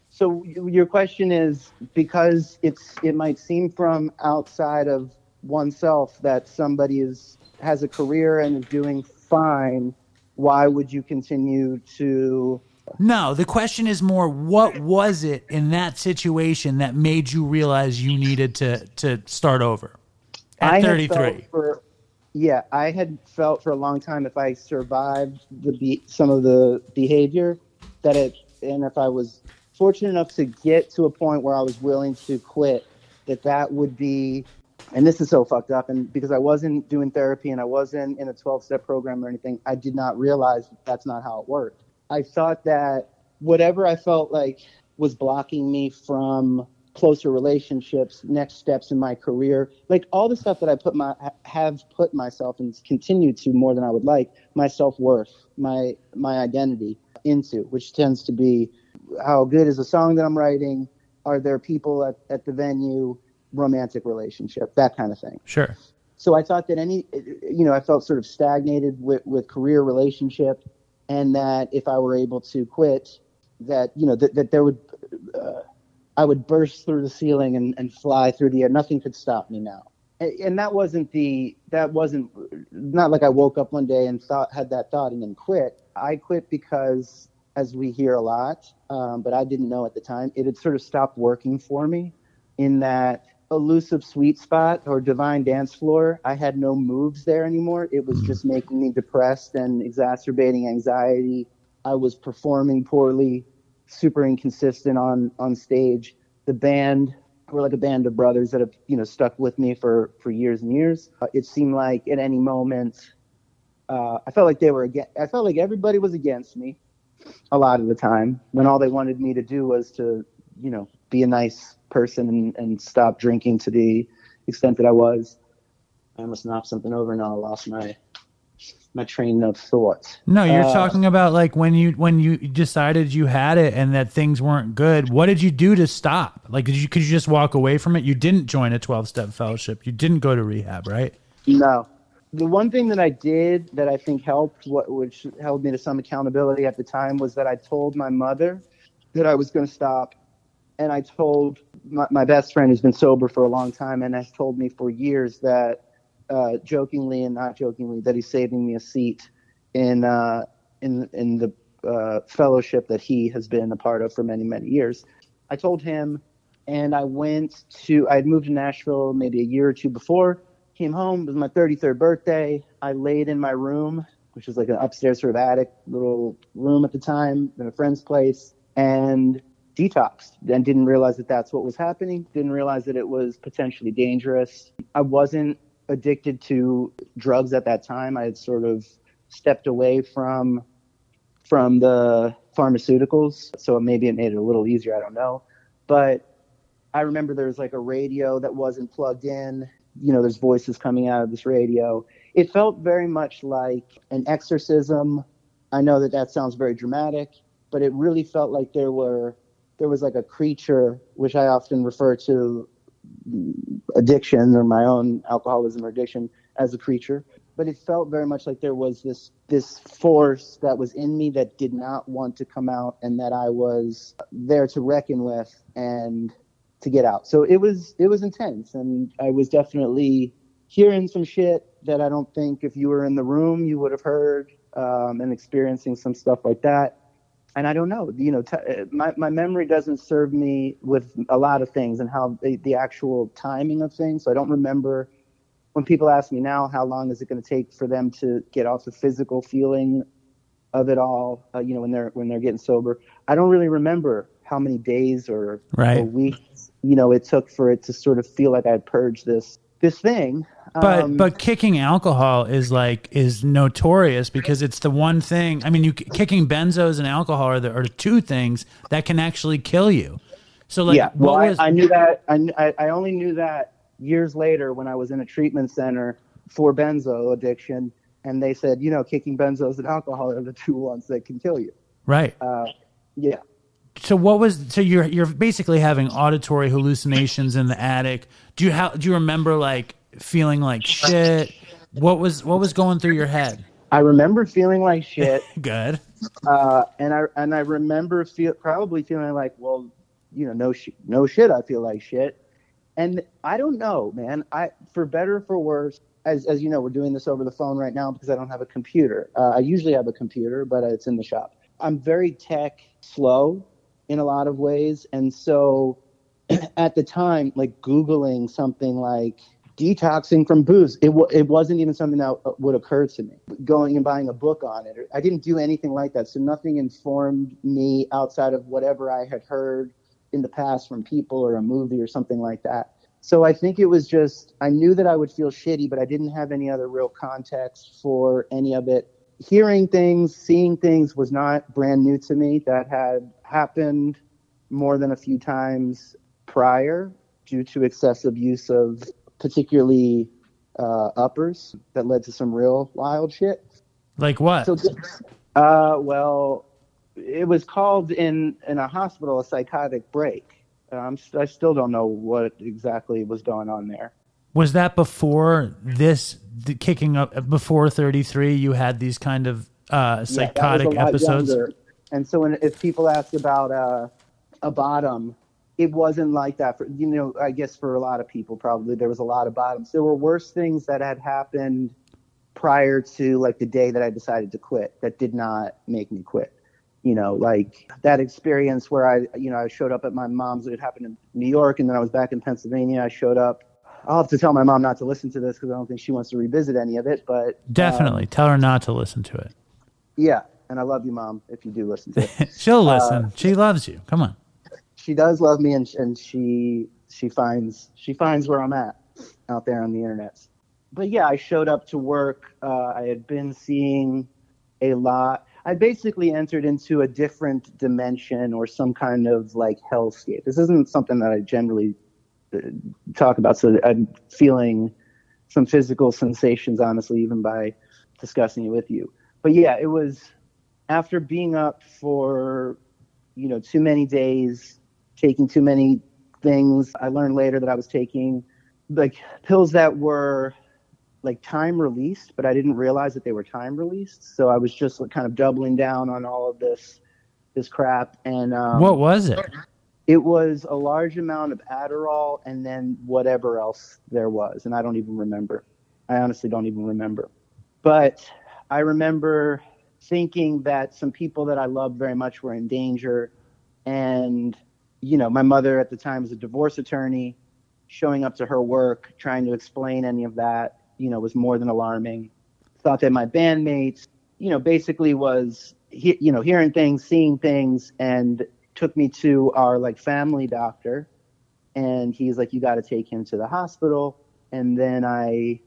So your question is because it's it might seem from outside of oneself that somebody is has a career and is doing fine. Why would you continue to? No, the question is more what was it in that situation that made you realize you needed to to start over at I 33? felt yeah, I had felt for a long time if I survived the be- some of the behavior that it, and if I was fortunate enough to get to a point where I was willing to quit, that that would be. And this is so fucked up, and because I wasn't doing therapy and I wasn't in a 12-step program or anything, I did not realize that's not how it worked. I thought that whatever I felt like was blocking me from closer relationships, next steps in my career, like all the stuff that I put my have put myself and continue to more than I would like, my self worth, my my identity into, which tends to be how good is the song that I'm writing? Are there people at, at the venue? Romantic relationship, that kind of thing Sure. so I thought that any, you know, I felt sort of stagnated with, with career relationship, and that if I were able to quit, that you know that, that there would, uh, I would burst through the ceiling and, and fly through the air. Nothing could stop me now. And, that wasn't the that wasn't not like I woke up one day and thought had that thought and then quit. I quit because, as we hear a lot, um, but I didn't know at the time, it had sort of stopped working for me. In that elusive sweet spot or divine dance floor, I had no moves there anymore. It was just making me depressed and exacerbating anxiety. I was performing poorly, super inconsistent on on stage. The band were like a band of brothers that have you know stuck with me for for years and years. Uh, it seemed like at any moment, uh, I felt like they were against. I felt like everybody was against me a lot of the time when all they wanted me to do was to you know be a nice person and, and stop drinking to the extent that I was. I almost knocked something over and I lost my my train of thought. No, you're Uh, talking about like when you when you decided you had it and that things weren't good. What did you do to stop? Like, did you could you just walk away from it? You didn't join a 12 step fellowship. You didn't go to rehab, right? No. The one thing that I did that I think helped, what which held me to some accountability at the time, was that I told my mother that I was going to stop, and I told my, my best friend who's been sober for a long time, and has told me for years that, uh, jokingly and not jokingly, that he's saving me a seat in uh, in in the uh, fellowship that he has been a part of for many many years. I told him, and I went to. I had moved to Nashville maybe a year or two before. Came home. It was my 33rd birthday. I laid in my room, which was like an upstairs sort of attic little room at the time in a friend's place, and detoxed. And didn't realize that that's what was happening. Didn't realize that it was potentially dangerous. I wasn't addicted to drugs at that time. I had sort of stepped away from from the pharmaceuticals, so maybe it made it a little easier. I don't know, but I remember there was like a radio that wasn't plugged in. You know, there's voices coming out of this radio. It felt very much like an exorcism. I know that that sounds very dramatic, but it really felt like there were there was like a creature, which I often refer to addiction or my own alcoholism or addiction as a creature but it felt very much like there was this this force that was in me that did not want to come out and that I was there to reckon with and to get out. So it was it was intense and I was definitely hearing some shit that I don't think if you were in the room you would have heard um, and experiencing some stuff like that. And I don't know, you know, t- my my memory doesn't serve me with a lot of things and how the, the actual timing of things. So I don't remember when people ask me now how long is it going to take for them to get off the physical feeling of it all uh, you know when they're when they're getting sober i don't really remember how many days or, Right. or weeks you know it took for it to sort of feel like i had purged this this thing But Um, but kicking alcohol is like is notorious because it's the one thing. I mean, you kicking benzos and alcohol are the are two things that can actually kill you. So like, yeah well what I, was I knew that I, I I only knew that years later when i was in a treatment center for benzo addiction and they said you know kicking benzos and alcohol are the two ones that can kill you right? uh, yeah so what was so you're you're basically having auditory hallucinations in the attic. Do you how do you remember like feeling like shit? What was what was going through your head? i remember feeling like shit <laughs> Good. uh, and I and I remember feel probably feeling like, well, you know, no sh- no shit, I feel like shit. And I don't know, man. I for better or for worse, as as you know, we're doing this over the phone right now because I don't have a computer. Uh, I usually have a computer, but it's in the shop. I'm very tech slow in a lot of ways, and so <clears throat> at the time, like googling something like detoxing from booze, it w- it wasn't even something that uh, would occur to me. Going and buying a book on it, I didn't do anything like that. So nothing informed me outside of whatever I had heard in the past from people or a movie or something like that. So I think it was just I knew that I would feel shitty, but I didn't have any other real context for any of it. Hearing things, seeing things was not brand new to me. That had happened more than a few times prior due to excessive use of particularly uh, uppers that led to some real wild shit. Like what? So, uh, well, it was called in in a hospital a psychotic break. Um, I still don't know what exactly was going on there. Was that before this the kicking up before 33 you had these kind of uh, psychotic yeah, episodes? Younger. And so when if people ask about uh, a bottom, it wasn't like that for you know, I guess for a lot of people probably there was a lot of bottoms. There were worse things that had happened prior to like the day that I decided to quit that did not make me quit you know, like that experience where I, you know, I showed up at my mom's. It happened in New York, and then I was back in Pennsylvania. I showed up. I'll have to tell my mom not to listen to this because I don't think she wants to revisit any of it. But definitely um, tell her not to listen to it. Yeah, and I love you, mom. If you do listen to it, <laughs> she'll uh, listen. Uh, she loves you. Come on. She does love me, and and she she finds she finds where I'm at out there on the internet. But yeah, I showed up to work. Uh, I had been seeing a lot I basically entered into a different dimension or some kind of like hellscape. This isn't something that I generally uh, talk about, so I'm feeling some physical sensations, honestly, even by discussing it with you. But yeah, it was after being up for you know too many days, taking too many things. I learned later that I was taking like pills that were like time released, but I didn't realize that they were time released. So I was just like, kind of doubling down on all of this this crap. And um, what was it? It was a large amount of Adderall and then whatever else there was, and I don't even remember. I honestly don't even remember. But I remember thinking that some people that I loved very much were in danger, and you know, my mother at the time was a divorce attorney showing up to her work trying to explain any of that you know, was more than alarming. Thought that my bandmates, you know, basically was, he, you know, hearing things, seeing things, and took me to our like family doctor. And he's like, you got to take him to the hospital. And then I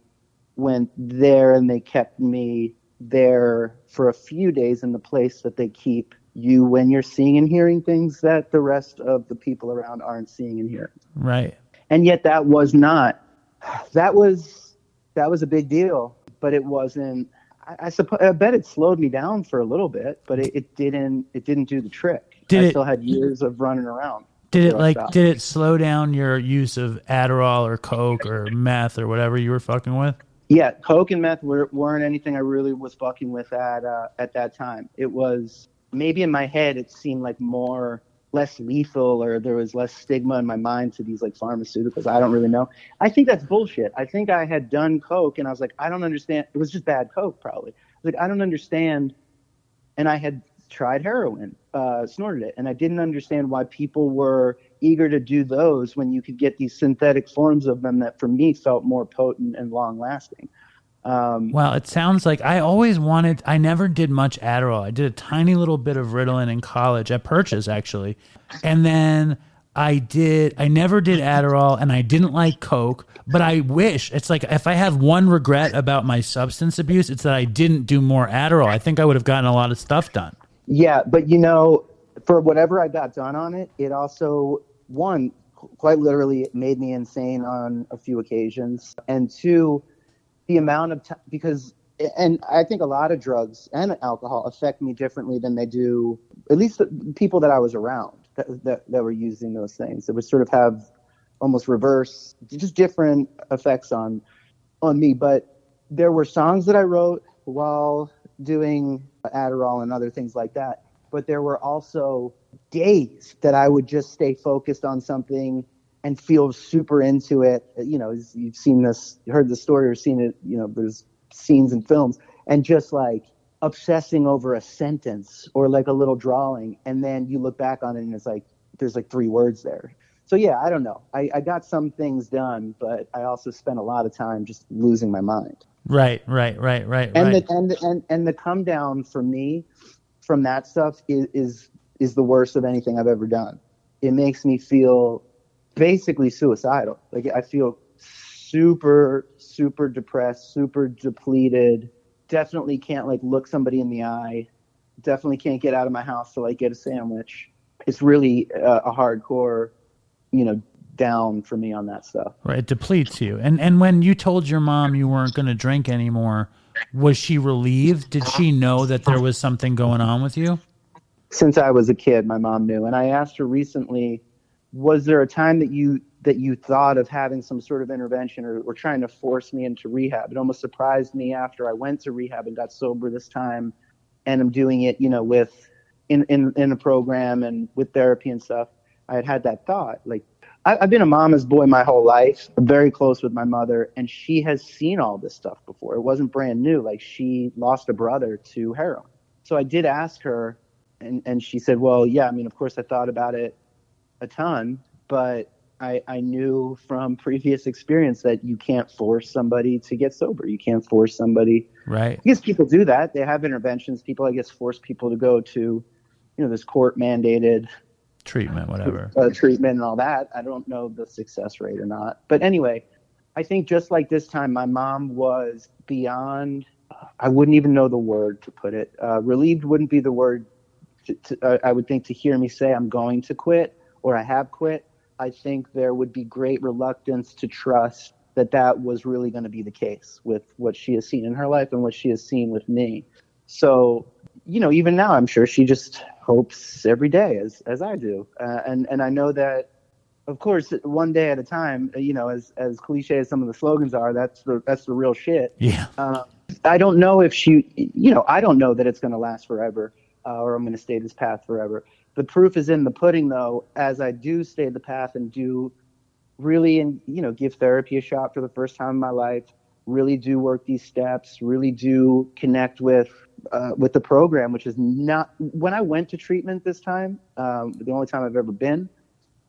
went there and they kept me there for a few days in the place that they keep you when you're seeing and hearing things that the rest of the people around aren't seeing and hearing. Right. And yet that was not, that was that was a big deal, but it wasn't. I, I suppose I bet it slowed me down for a little bit, but it, it didn't. It didn't do the trick. Did I it, still had years of running around. Did it like? Did it slow down your use of Adderall or Coke or meth or whatever you were fucking with? Yeah, Coke and meth were, weren't anything I really was fucking with at uh, at that time. It was maybe in my head it seemed like more less lethal or there was less stigma in my mind to these like pharmaceuticals. I don't really know. I think that's bullshit. I think I had done coke and I was like, I don't understand. It was just bad coke probably. I like I don't understand. And I had tried heroin, uh, snorted it, and I didn't understand why people were eager to do those when you could get these synthetic forms of them that for me felt more potent and long lasting. Um, well, it sounds like I always wanted. I never did much Adderall. I did a tiny little bit of Ritalin in college at Purchase, actually, and then I did. I never did Adderall, and I didn't like Coke. But I wish it's like if I have one regret about my substance abuse, it's that I didn't do more Adderall. I think I would have gotten a lot of stuff done. Yeah, but you know, for whatever I got done on it, it also one quite literally made me insane on a few occasions, and two the amount of time because and I think a lot of drugs and alcohol affect me differently than they do at least the people that I was around that, that, that were using those things. It would sort of have almost reverse, just different effects on on me. But there were songs that I wrote while doing Adderall and other things like that. But there were also days that I would just stay focused on something and feel super into it. You know, you've seen this, heard the story or seen it. You know, there's scenes in films, and just like obsessing over a sentence or like a little drawing, and then you look back on it and it's like there's like three words there. So yeah, I don't know. I, I got some things done, but I also spent a lot of time just losing my mind. Right, right, right, right, And right. the and the, and and the come down for me from that stuff is is is the worst of anything I've ever done. It makes me feel basically suicidal. Like I feel super super depressed, super depleted. Definitely can't like look somebody in the eye. Definitely can't get out of my house to like get a sandwich. It's really uh, a hardcore, you know, down for me on that stuff. Right, it depletes you. And and when you told your mom you weren't going to drink anymore, was she relieved? Did she know that there was something going on with you? since I was a kid, my mom knew. And I asked her recently, was there a time that you that you thought of having some sort of intervention or, or trying to force me into rehab? It almost surprised me after I went to rehab and got sober this time and I'm doing it, you know, with in, in, in a program and with therapy and stuff. I had had that thought. Like I, I've been a mama's boy my whole life, very close with my mother, and she has seen all this stuff before. It wasn't brand new. Like she lost a brother to heroin. So I did ask her and and she said, "Well, yeah, I mean, of course, I thought about it a ton, but I I knew from previous experience that you can't force somebody to get sober. You can't force somebody. Right. I guess people do that. They have interventions. People, I guess, force people to go to, you know, this court mandated Treatment, whatever. uh, treatment and all that. I don't know the success rate or not. But anyway, I think just like this time, my mom was beyond. I wouldn't even know the word to put it. Uh, relieved wouldn't be the word. To, to, uh, I would think to hear me say I'm going to quit or I have quit. I think there would be great reluctance to trust that that was really going to be the case with what she has seen in her life and what she has seen with me. So, you know, even now, I'm sure she just hopes every day, as as I do, uh, and and I know that, of course, one day at a time. You know, as as cliche as some of the slogans are, that's the that's the real shit. Yeah. Uh, I don't know if she, you know, I don't know that it's going to last forever, uh, or I'm going to stay this path forever. The proof is in the pudding, though. As I do stay the path and do really, and you know, give therapy a shot for the first time in my life. Really do work these steps. Really do connect with uh, with the program, which is not. When I went to treatment this time, um, the only time I've ever been,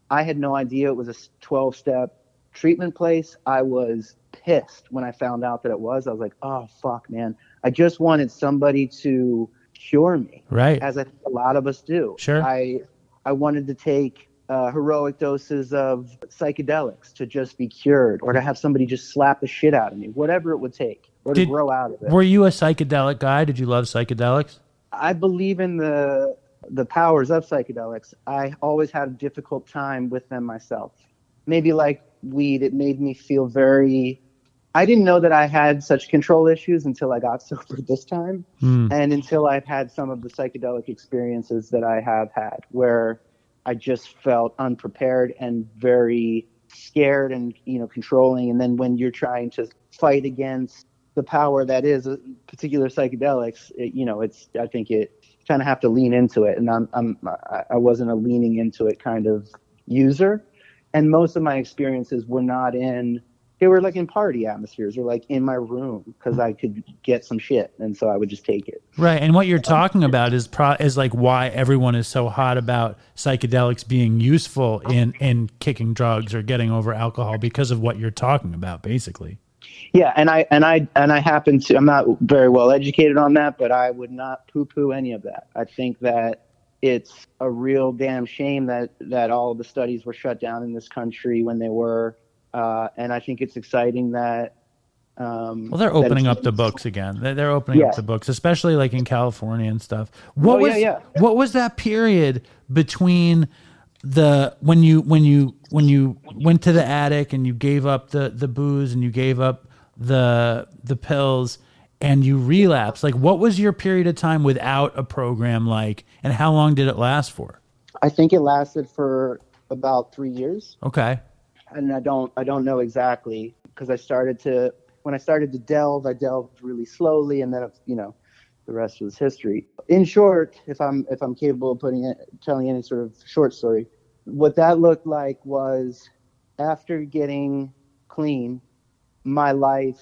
I had no idea it was a 12 step treatment place. I was pissed when I found out that it was. I was like, oh fuck, man. I just wanted somebody to cure me, Right. as I think a lot of us do. Sure. I I wanted to take uh, heroic doses of psychedelics to just be cured, or to have somebody just slap the shit out of me, whatever it would take, or Did- to grow out of it. Were you a psychedelic guy? Did you love psychedelics? I believe in the the powers of psychedelics. I always had a difficult time with them myself. Maybe like weed, it made me feel very. I didn't know that I had such control issues until I got <laughs> sober this time, Hmm. and until I've had some of the psychedelic experiences that I have had, where I just felt unprepared and very scared and you know controlling. And then when you're trying to fight against the power that is particular psychedelics, it, you know, it's I think it kind of have to lean into it, and I'm I'm I wasn't a leaning into it kind of user, and most of my experiences were not in. They were like in party atmospheres, or like in my room because I could get some shit, and so I would just take it. Right. And what you're talking about is pro- is like why everyone is so hot about psychedelics being useful in in kicking drugs or getting over alcohol because of what you're talking about, basically. Yeah, and I and I and I happen to. I'm not very well educated on that, but I would not poo-poo any of that. I think that it's a real damn shame that that all of the studies were shut down in this country when they were, uh, and I think it's exciting that. Um, Well, they're opening up the books again. They're, they're opening up the books, especially like in California and stuff. What Oh, was yeah, yeah. what was that period between the when you when you when you went to the attic and you gave up the the booze and you gave up the the pills and you relapse Like, what was your period of time without a program like, and how long did it last for? I think it lasted for about three years. Okay, and I don't I don't know exactly because I started to when I started to delve, I delved really slowly, and then you know the rest was history. In short, if I'm if I'm capable of putting it, telling any sort of short story, what that looked like was after getting clean, my life.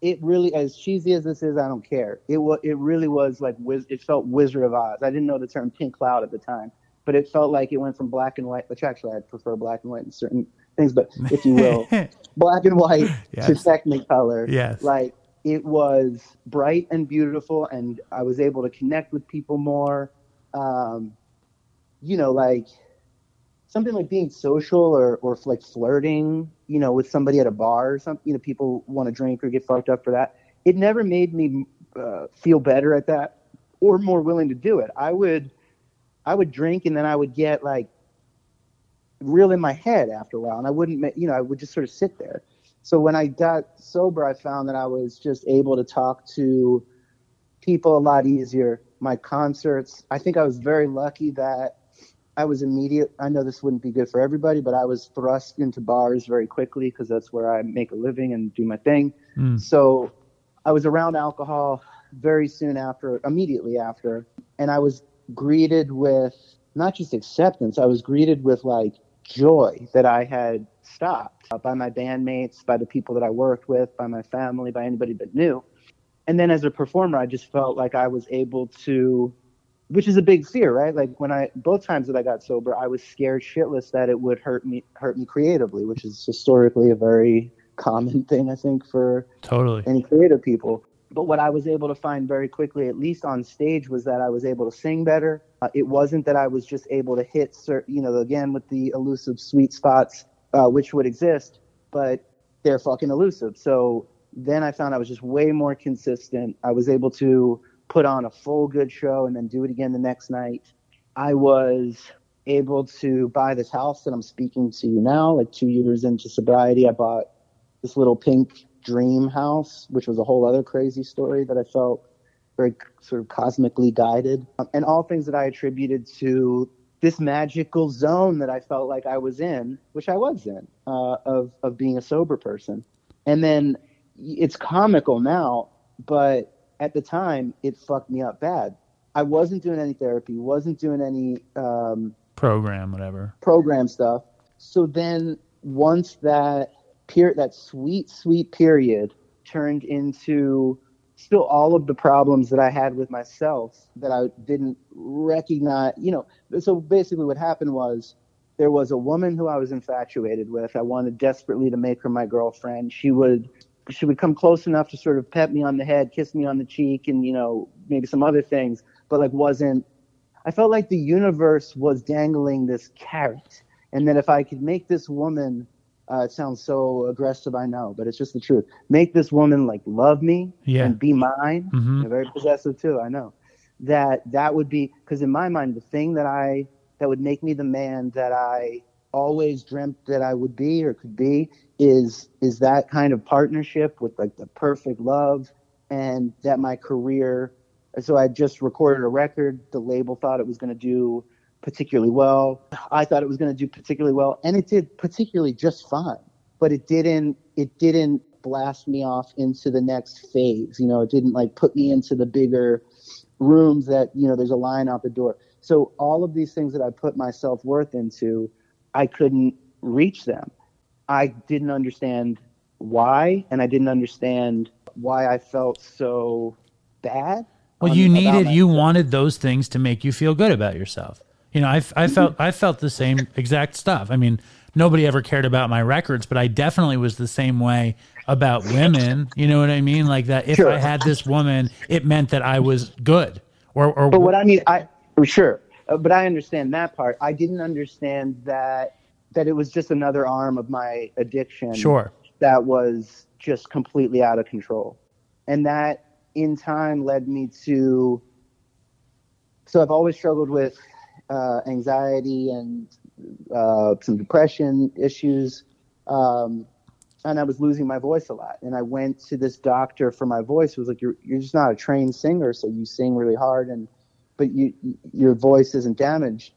It really, as cheesy as this is, I don't care. It was, it really was like, wiz- it felt Wizard of Oz. I didn't know the term pink cloud at the time, but it felt like it went from black and white, which actually I prefer black and white in certain things, but if you will, <laughs> black and white to Yes. Technicolor. Yes. Like it was bright and beautiful, and I was able to connect with people more. Um, you know, like something like being social or, or like flirting, you know, with somebody at a bar or something, you know, people want to drink or get fucked up for that. It never made me uh, feel better at that or more willing to do it. I would, I would drink and then I would get like real in my head after a while and I wouldn't, you know, I would just sort of sit there. So when I got sober, I found that I was just able to talk to people a lot easier. My concerts, I think I was very lucky that I was immediate. I know this wouldn't be good for everybody, but I was thrust into bars very quickly because that's where I make a living and do my thing. Mm. So I was around alcohol very soon after, immediately after, and I was greeted with not just acceptance, I was greeted with like joy that I had stopped uh, by my bandmates, by the people that I worked with, by my family, by anybody that knew. And then as a performer, I just felt like I was able to which is a big fear, right? Like when I both times that I got sober, I was scared shitless that it would hurt me hurt me creatively, which is historically a very common thing I think for Totally. any creative people. But what I was able to find very quickly, at least on stage, was that I was able to sing better. Uh, it wasn't that I was just able to hit, cer- you know, again with the elusive sweet spots, uh, which would exist, but they're fucking elusive. So then I found I was just way more consistent. I was able to put on a full good show and then do it again the next night. I was able to buy this house that I'm speaking to you now, like two years into sobriety. I bought this little pink dream house, which was a whole other crazy story that I felt very sort of cosmically guided. Um, and all things that I attributed to this magical zone that I felt like I was in, which I was in, uh, of, of being a sober person. And then it's comical now, but at the time it fucked me up bad. I wasn't doing any therapy, wasn't doing any um, Program, whatever. program stuff. So then once that period, that sweet, sweet period turned into still all of the problems that I had with myself that I didn't recognize, you know, so basically what happened was there was a woman who I was infatuated with. I wanted desperately to make her my girlfriend. She would she would come close enough to sort of pet me on the head, kiss me on the cheek and you know, maybe some other things, but like wasn't I felt like the universe was dangling this carrot, and that if I could make this woman, uh, it sounds so aggressive, I know, but it's just the truth. Make this woman like love me Yeah. and be mine. Mhm. They're very possessive too, I know. That that would be because in my mind, the thing that I that would make me the man that I always dreamt that I would be or could be is is that kind of partnership with like the perfect love, and that my career so I just recorded a record. The label thought it was going to do particularly well. I thought it was going to do particularly well, and it did particularly just fine. But it didn't. It didn't blast me off into the next phase. You know, it didn't like put me into the bigger rooms that you know there's a line out the door. So all of these things that I put my self worth into, I couldn't reach them. I didn't understand why, and I didn't understand why I felt so bad. Well, you needed, you wanted those things to make you feel good about yourself. You know, I, I felt, I felt the same exact stuff. I mean, nobody ever cared about my records, but I definitely was the same way about women. You know what I mean? Like that. If Sure. I had this woman, it meant that I was good. Or, or But what I mean, I sure, uh, but I understand that part. I didn't understand that that it was just another arm of my addiction. sure. that was just completely out of control. And that in time led me to. So I've always struggled with uh, anxiety and uh, some depression issues. Um, and I was losing my voice a lot. And I went to this doctor for my voice. Who was like, "You're you're just not a trained singer, so you sing really hard, and but you your voice isn't damaged.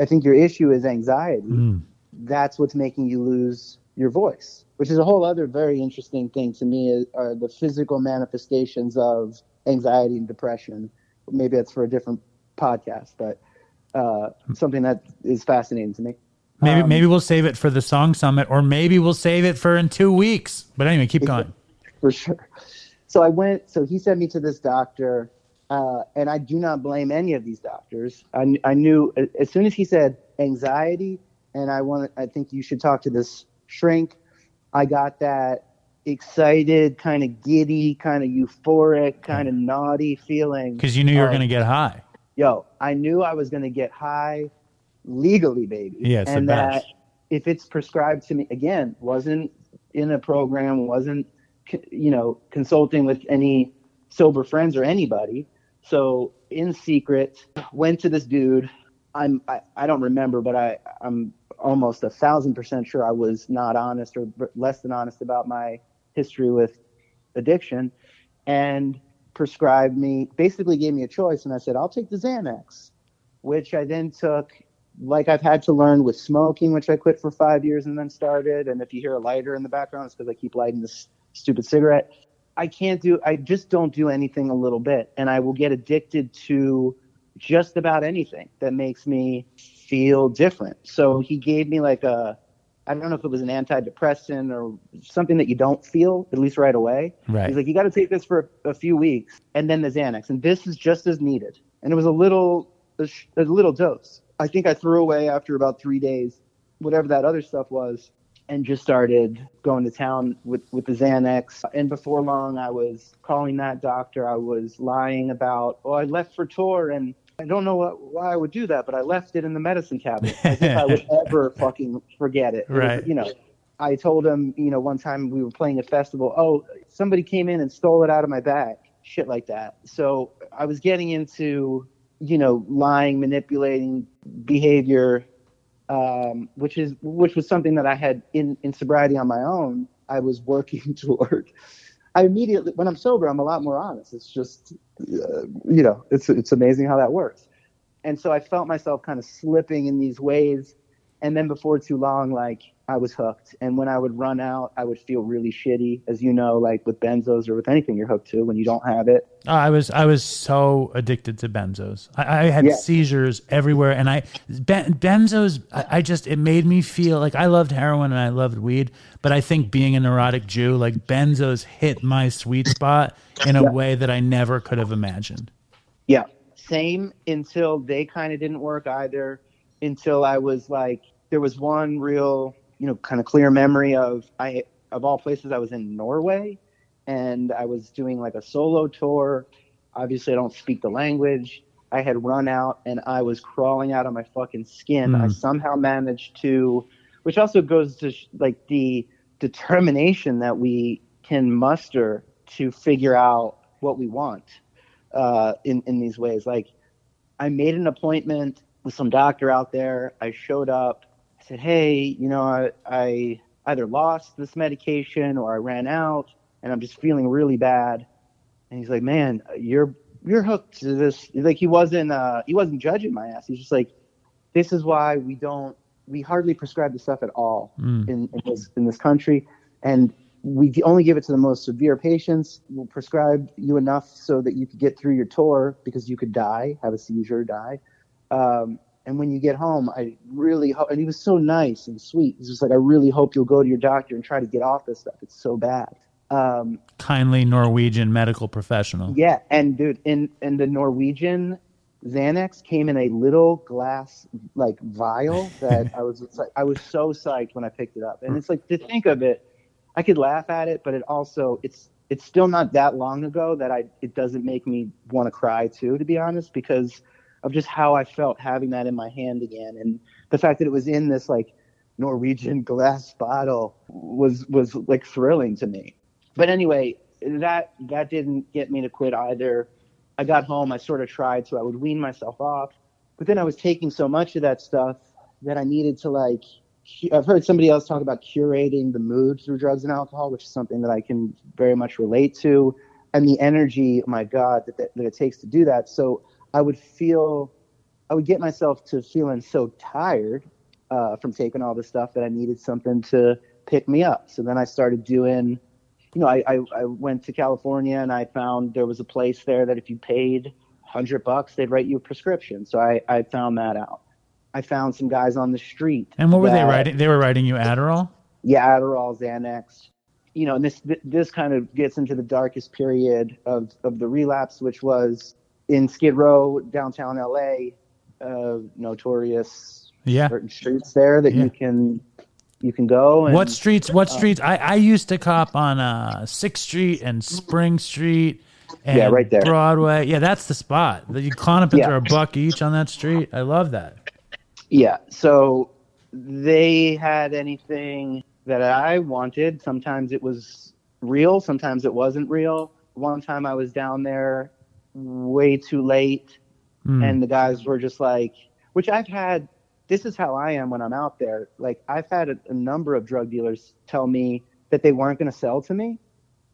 I think your issue is anxiety Mm. That's what's making you lose your voice. which is a whole other very interesting thing to me are the physical manifestations of anxiety and depression. Maybe that's for a different podcast, but uh, something that is fascinating to me. Maybe Um, maybe we'll save it for the song summit, or maybe we'll save it for in two weeks. But anyway, keep going. <laughs> for sure. So I went. So he sent me to this doctor, uh, and I do not blame any of these doctors. I, I knew as soon as he said anxiety, and I want. I think you should talk to this shrink. I got that excited, kind of giddy, kind of euphoric, kind of mm. naughty feeling. Because you knew you were going to get high. Yo, I knew I was going to get high legally, baby. Yeah, and that if it's prescribed to me again, wasn't in a program, wasn't you know consulting with any sober friends or anybody. So in secret, went to this dude. I'm I, I don't remember, but I I'm almost a thousand percent sure I was not honest or less than honest about my history with addiction, and prescribed me basically gave me a choice, and I said I'll take the Xanax, which I then took like I've had to learn with smoking, which I quit for five years and then started. And if you hear a lighter in the background, it's because I keep lighting this stupid cigarette. I can't do, I just don't do anything a little bit. And I will get addicted to just about anything that makes me feel different. So he gave me like a, I don't know if it was an antidepressant or something that you don't feel, at least right away. Right. He's like, you got to take this for a, a few weeks and then the Xanax. And this is just as needed. And it was a little, a, sh- a little dose. I think I threw away after about three days, whatever that other stuff was, and just started going to town with, with the Xanax. And before long, I was calling that doctor. I was lying about, oh, I left for tour and I don't know what, why I would do that, but I left it in the medicine cabinet. As if I would <laughs> ever fucking forget it. It was, you know, I told him, you know, one time we were playing a festival, oh, somebody came in and stole it out of my bag, shit like that. So I was getting into, you know, lying, manipulating behavior, um, which is which was something that I had in in sobriety on my own. I was working <laughs> toward. I immediately, when I'm sober, I'm a lot more honest. It's just, uh, you know, it's it's amazing how that works. And so I felt myself kind of slipping in these ways, and then before too long, like I was hooked. And when I would run out, I would feel really shitty, as you know, like with benzos or with anything you're hooked to. When you don't have it, Oh, I was I was so addicted to benzos. I, I had Yeah. seizures everywhere, and I ben, benzos. I, I just it made me feel like I loved heroin and I loved weed, but I think being a neurotic Jew, like benzos, hit my sweet spot in a way that I never could have imagined. Yeah. Same until they kind of didn't work either. Until I was like, there was one real, you know, kind of clear memory of I of all places I was in Norway, and I was doing like a solo tour. Obviously, I don't speak the language. I had run out and I was crawling out of my fucking skin. I somehow managed to, which also goes to sh- like the determination that we can muster to figure out what we want uh, in in these ways. Like, I made an appointment with some doctor out there. I showed up. I said, "Hey, you know, I, I either lost this medication or I ran out, and I'm just feeling really bad." And he's like, "Man, you're you're hooked to this." Like he wasn't uh, he wasn't judging my ass. He's just like, "This is why we don't we hardly prescribe the stuff at all in, in this in this country, and we only give it to the most severe patients. We'll prescribe you enough so that you could get through your tour because you could die, have a seizure, die. Um, and when you get home, I really hope. And he was so nice and sweet. He's just like, I really hope you'll go to your doctor and try to get off this stuff. It's so bad. Um, Kindly Norwegian medical professional. yeah, and dude, in in the Norwegian Xanax came in a little glass like vial that <laughs> I was like I was so psyched when I picked it up. And it's like to think of it, I could laugh at it, but it also it's it's still not that long ago that I it doesn't make me want to cry too, to be honest, because of just how I felt having that in my hand again and the fact that it was in this like Norwegian glass bottle was was like thrilling to me. But anyway, that that didn't get me to quit either. I got home, I sort of tried to I would wean myself off, but then I was taking so much of that stuff that I needed to like I've heard somebody else talk about curating the mood through drugs and alcohol, which is something that I can very much relate to, and the energy, my God, that, that, that it takes to do that. So I would feel, I would get myself to feeling so tired uh, from taking all this stuff that I needed something to pick me up. So then I started doing, you know, I, I, I went to California and I found there was a place there that if you paid hundred bucks, they'd write you a prescription. So I, I found that out. I found some guys on the street. And what were they writing? They were writing you Adderall. yeah, Adderall, Xanax. You know, and this this kind of gets into the darkest period of of the relapse, which was in Skid Row, downtown LA, uh, notorious Yeah. certain streets there that Yeah. you can you can go. And, What streets? What streets? I, I used to cop on uh, Sixth Street and Spring Street. And Yeah, right there. Broadway. Yeah, that's the spot. You Klonopins Yeah. are a buck each on that street. I love that. Yeah, so they had anything that I wanted. Sometimes it was real, sometimes it wasn't real. One time I was down there way too late, Hmm. and the guys were just like, which I've had. This is how I am when I'm out there. Like I've had a, a number of drug dealers tell me that they weren't going to sell to me,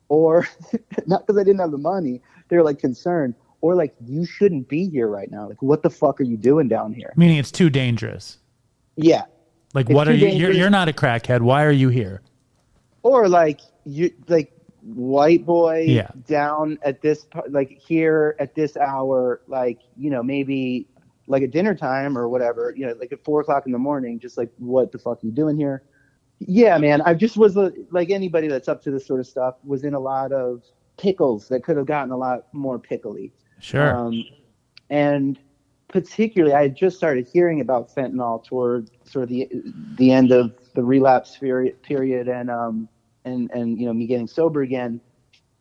or <laughs> not because I didn't have the money. They were like concerned, or like you shouldn't be here right now. Like what the fuck are you doing down here? Meaning it's too dangerous. Yeah, Like, It's what are you? You're, you're not a crackhead. Why are you here? or like you like white boy Yeah. down at this like here at this hour like you know maybe like at dinner time or whatever you know like at four o'clock in the morning just like what the fuck are you doing here yeah man i just was like anybody that's up to this sort of stuff was in a lot of pickles that could have gotten a lot more pickly Sure. um, and particularly, I had just started hearing about fentanyl toward sort of the the end of the relapse period, period and um and and you know me getting sober again.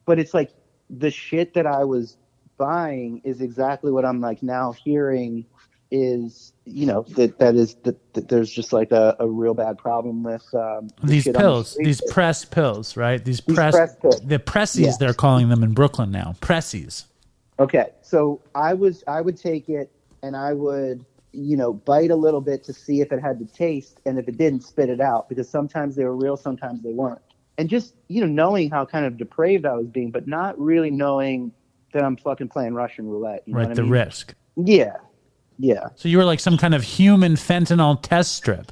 But it's like the shit that I was buying is exactly what I'm like now hearing is you know that that is that, that there's just like a, a real bad problem with um, these the pills, street. these press pills, right? These, These press, press pills. the pressies Yeah. they're calling them in Brooklyn now. Pressies. Okay, so I was I would take it and I would you know bite a little bit to see if it had the taste and if it didn't spit it out because sometimes they were real, sometimes they weren't. And just you know knowing how kind of depraved I was being, but not really knowing that I'm fucking playing Russian roulette. You know right, the I mean? risk. Yeah, yeah. So you were like some kind of human fentanyl test strip.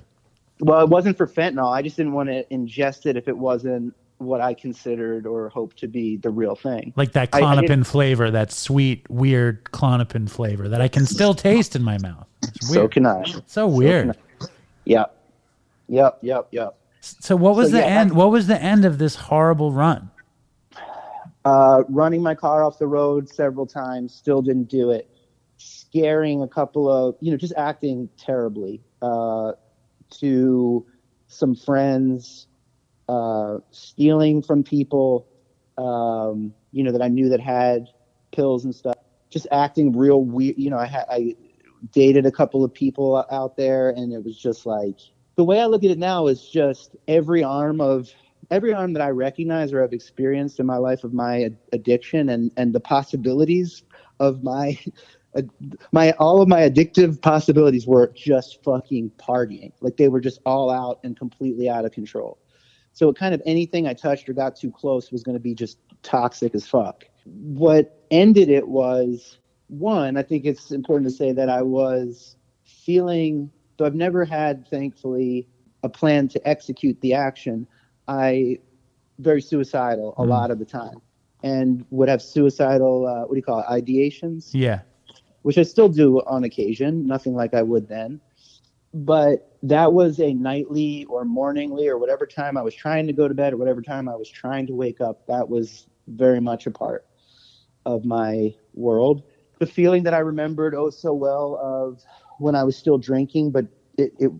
Well, it wasn't for fentanyl. I just didn't want to ingest it if it wasn't what I considered or hoped to be the real thing. Like that I- I Klonopin flavor, that sweet, weird Klonopin flavor that I can still <laughs> taste in my mouth. It's So can I. so weird. Yep. Yep. Yep. Yep. So what was So, the yeah, end? What was the end of this horrible run? uh, running my car off the road several times, still didn't do it. Scaring a couple of, you know, just acting terribly uh, to some friends, uh, stealing from people, um, you know, that I knew that had pills and stuff. Just acting real weird. You know, I had I dated a couple of people out there, and it was just like the way I look at it now is just every arm of every arm that I recognize or have experienced in my life of my addiction and and the possibilities of my <laughs> my all of my addictive possibilities were just fucking partying. Like they were just all out and completely out of control. So it kind of anything i touched or got too close was going to be just toxic as fuck. What ended it was one i think it's important to say that i was feeling though i've never had thankfully a plan to execute the action I very suicidal a Mm. lot of the time, and would have suicidal uh, what do you call it ideations, Yeah. which I still do on occasion. Nothing like I would then, but that was a nightly or morningly or whatever time I was trying to go to bed or whatever time I was trying to wake up. That was very much a part of my world. The feeling that I remembered oh so well of when I was still drinking, but it, it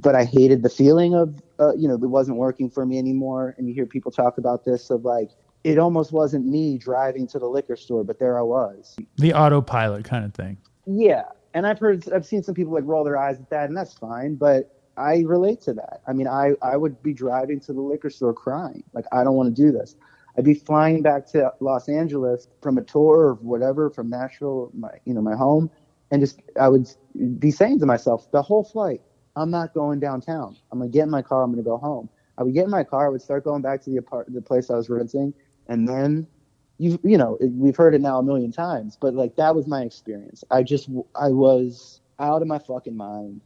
but I hated the feeling of uh, you know it wasn't working for me anymore. And you hear people talk about this of like it almost wasn't me driving to the liquor store, but there I was. The autopilot kind of thing. Yeah, and I've heard I've seen some people like roll their eyes at that, and that's fine. But I relate to that. I mean, I I would be driving to the liquor store crying, like I don't want to do this. I'd be flying back to Los Angeles from a tour or whatever from Nashville, my you know my home, and just I would be saying to myself the whole flight, I'm not going downtown. I'm gonna get in my car. I'm gonna go home. I would get in my car. I would start going back to the apart the place I was renting, and then you you know we've heard it now a million times, but like that was my experience. I just I was out of my fucking mind,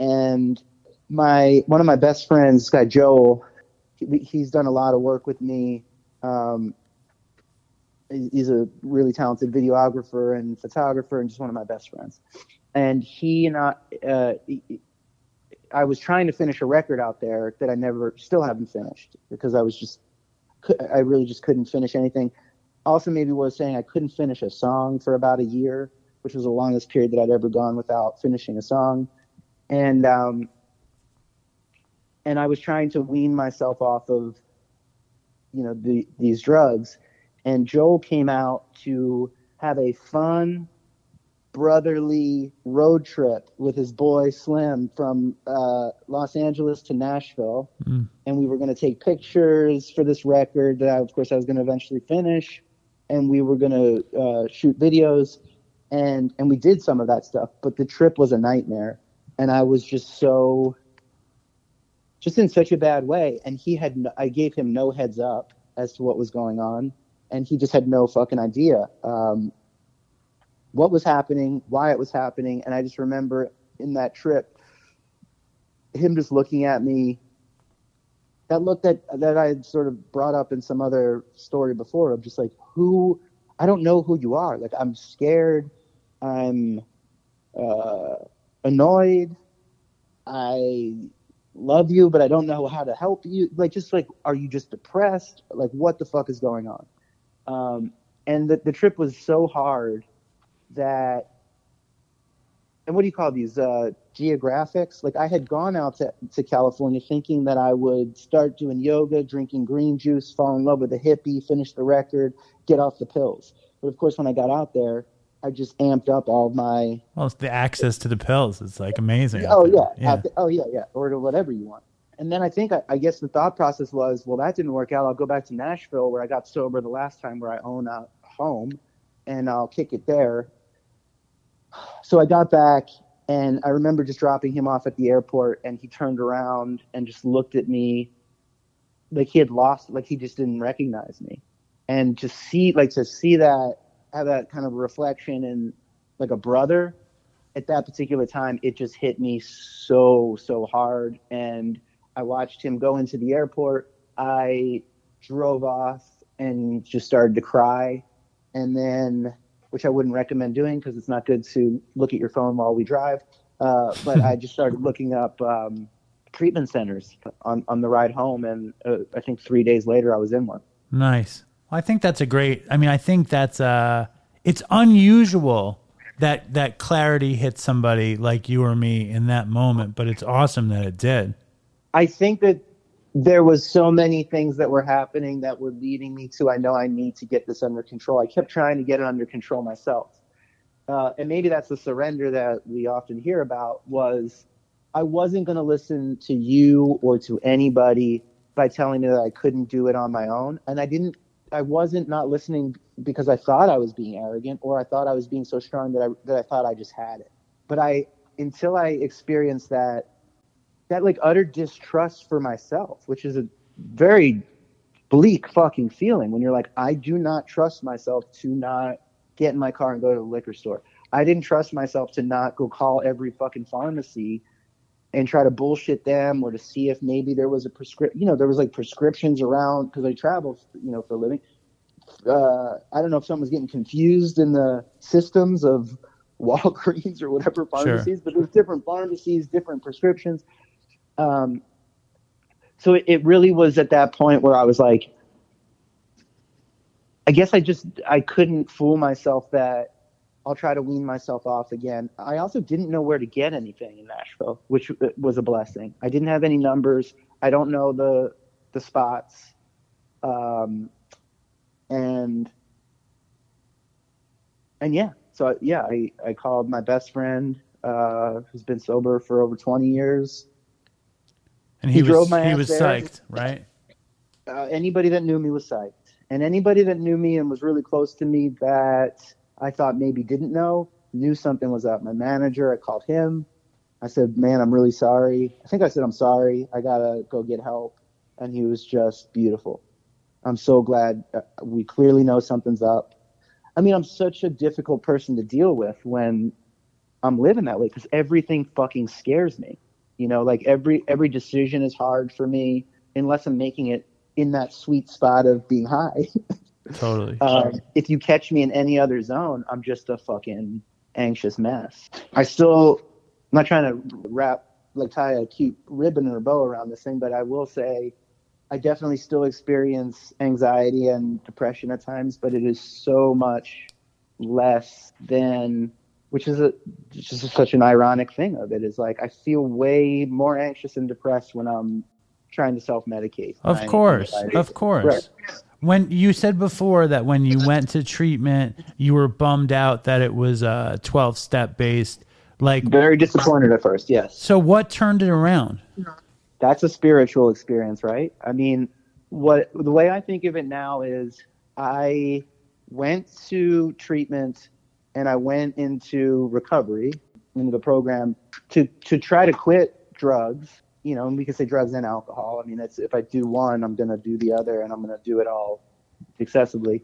and my one of my best friends, this guy Joel, he, he's done a lot of work with me. Um, he's a really talented videographer and photographer, and just one of my best friends. And he and I, uh, I was trying to finish a record out there that I never, still haven't finished because I was just, I really just couldn't finish anything. Also, maybe was saying I couldn't finish a song for about a year, which was the longest period that I'd ever gone without finishing a song. And um, and I was trying to wean myself off of, you know, the, these drugs. And Joel came out to have a fun, brotherly road trip with his boy Slim from uh, Los Angeles to Nashville. Mm. And we were going to take pictures for this record that, I, of course, I was going to eventually finish. And we were going to uh, shoot videos. And, and we did some of that stuff. But the trip was a nightmare. And I was just so just in such a bad way. And he had, no, I gave him no heads up as to what was going on, and he just had no fucking idea um, what was happening, why it was happening. And I just remember in that trip, him just looking at me. That look that that I had sort of brought up in some other story before of just like who I don't know who you are. Like I'm scared, I'm uh, annoyed, I love you, but I don't know how to help you. Like, just like, are you just depressed? Like, what the fuck is going on? Um, and the, the trip was so hard that, and what do you call these? Uh, geographics? Like, I had gone out to, to California thinking that I would start doing yoga, drinking green juice, fall in love with a hippie, finish the record, get off the pills. But of course, when I got out there, I just amped up all my Well, it's the access to the pills. It's like amazing. Oh yeah, yeah. The- oh yeah, yeah, or to whatever you want. And then I think I, I guess the thought process was, well, that didn't work out. I'll go back to Nashville where I got sober the last time, where I own a home, and I'll kick it there. So I got back, and I remember just dropping him off at the airport, and he turned around and just looked at me, like he had lost, like he just didn't recognize me, and just see, like to see that, have that kind of reflection in like a brother at that particular time, it just hit me so, so hard. And I watched him go into the airport. I drove off and just started to cry. And then, which I wouldn't recommend doing because it's not good to look at your phone while we drive. Uh, but I just started looking up um, treatment centers on, on the ride home. And uh, I think three days later, I was in one. Nice. Well, I think that's a great. I mean, I think that's uh, it's unusual that that clarity hits somebody like you or me in that moment, but it's awesome that it did. I think that there was so many things that were happening that were leading me to I know I need to get this under control. I kept trying to get it under control myself. Uh, and maybe that's the surrender that we often hear about was I wasn't going to listen to you or to anybody by telling me that I couldn't do it on my own. And I didn't, I wasn't not listening because I thought I was being arrogant or I thought I was being so strong that I, that I thought I just had it. But I, until I experienced that, that like utter distrust for myself, which is a very bleak fucking feeling when you're like, I do not trust myself to not get in my car and go to the liquor store. I didn't trust myself to not go call every fucking pharmacy and try to bullshit them or to see if maybe there was a prescription, you know, there was like prescriptions around because I travel, you know, for a living. Uh, I don't know if someone was getting confused in the systems of <laughs> Walgreens or whatever pharmacies, but there's different pharmacies, different prescriptions. Um, so it, it really was at that point where I was like, I guess I just I couldn't fool myself that I'll try to wean myself off again. I also didn't know where to get anything in Nashville, which was a blessing. I didn't have any numbers. I don't know the the spots, um, and and yeah, so yeah, I I called my best friend uh, who's been sober for over twenty years. And he, He was he was there. psyched, right? uh, anybody that knew me was psyched. And anybody that knew me and was really close to me that I thought maybe didn't know, knew something was up. My manager, I called him. I said, man, I'm really sorry. I think I said, I'm sorry. I got to go get help. And he was just beautiful. I'm so glad uh, we clearly know something's up. I mean, I'm such a difficult person to deal with when I'm living that way because everything fucking scares me. You know, like every every decision is hard for me unless I'm making it in that sweet spot of being high. <laughs> Totally. um, if you catch me in any other zone, I'm just a fucking anxious mess. I still, I'm not trying to wrap, like tie a cute ribbon or bow around this thing, but I will say I definitely still experience anxiety and depression at times, but it is so much less than, which is a, just such an ironic thing of it is like I feel way more anxious and depressed when I'm trying to self medicate. Of course, of course. Right. When you said before that when you went to treatment, you were bummed out that it was uh, 12 step based. Like, Very disappointed at first, yes. so what turned it around? that's a spiritual experience, right? I mean, what the way I think of it now is I went to treatment and I went into recovery into the program to to try to quit drugs. You know, and we can say drugs and alcohol. I mean, it's if I do one, I'm gonna do the other, and I'm gonna do it all excessively,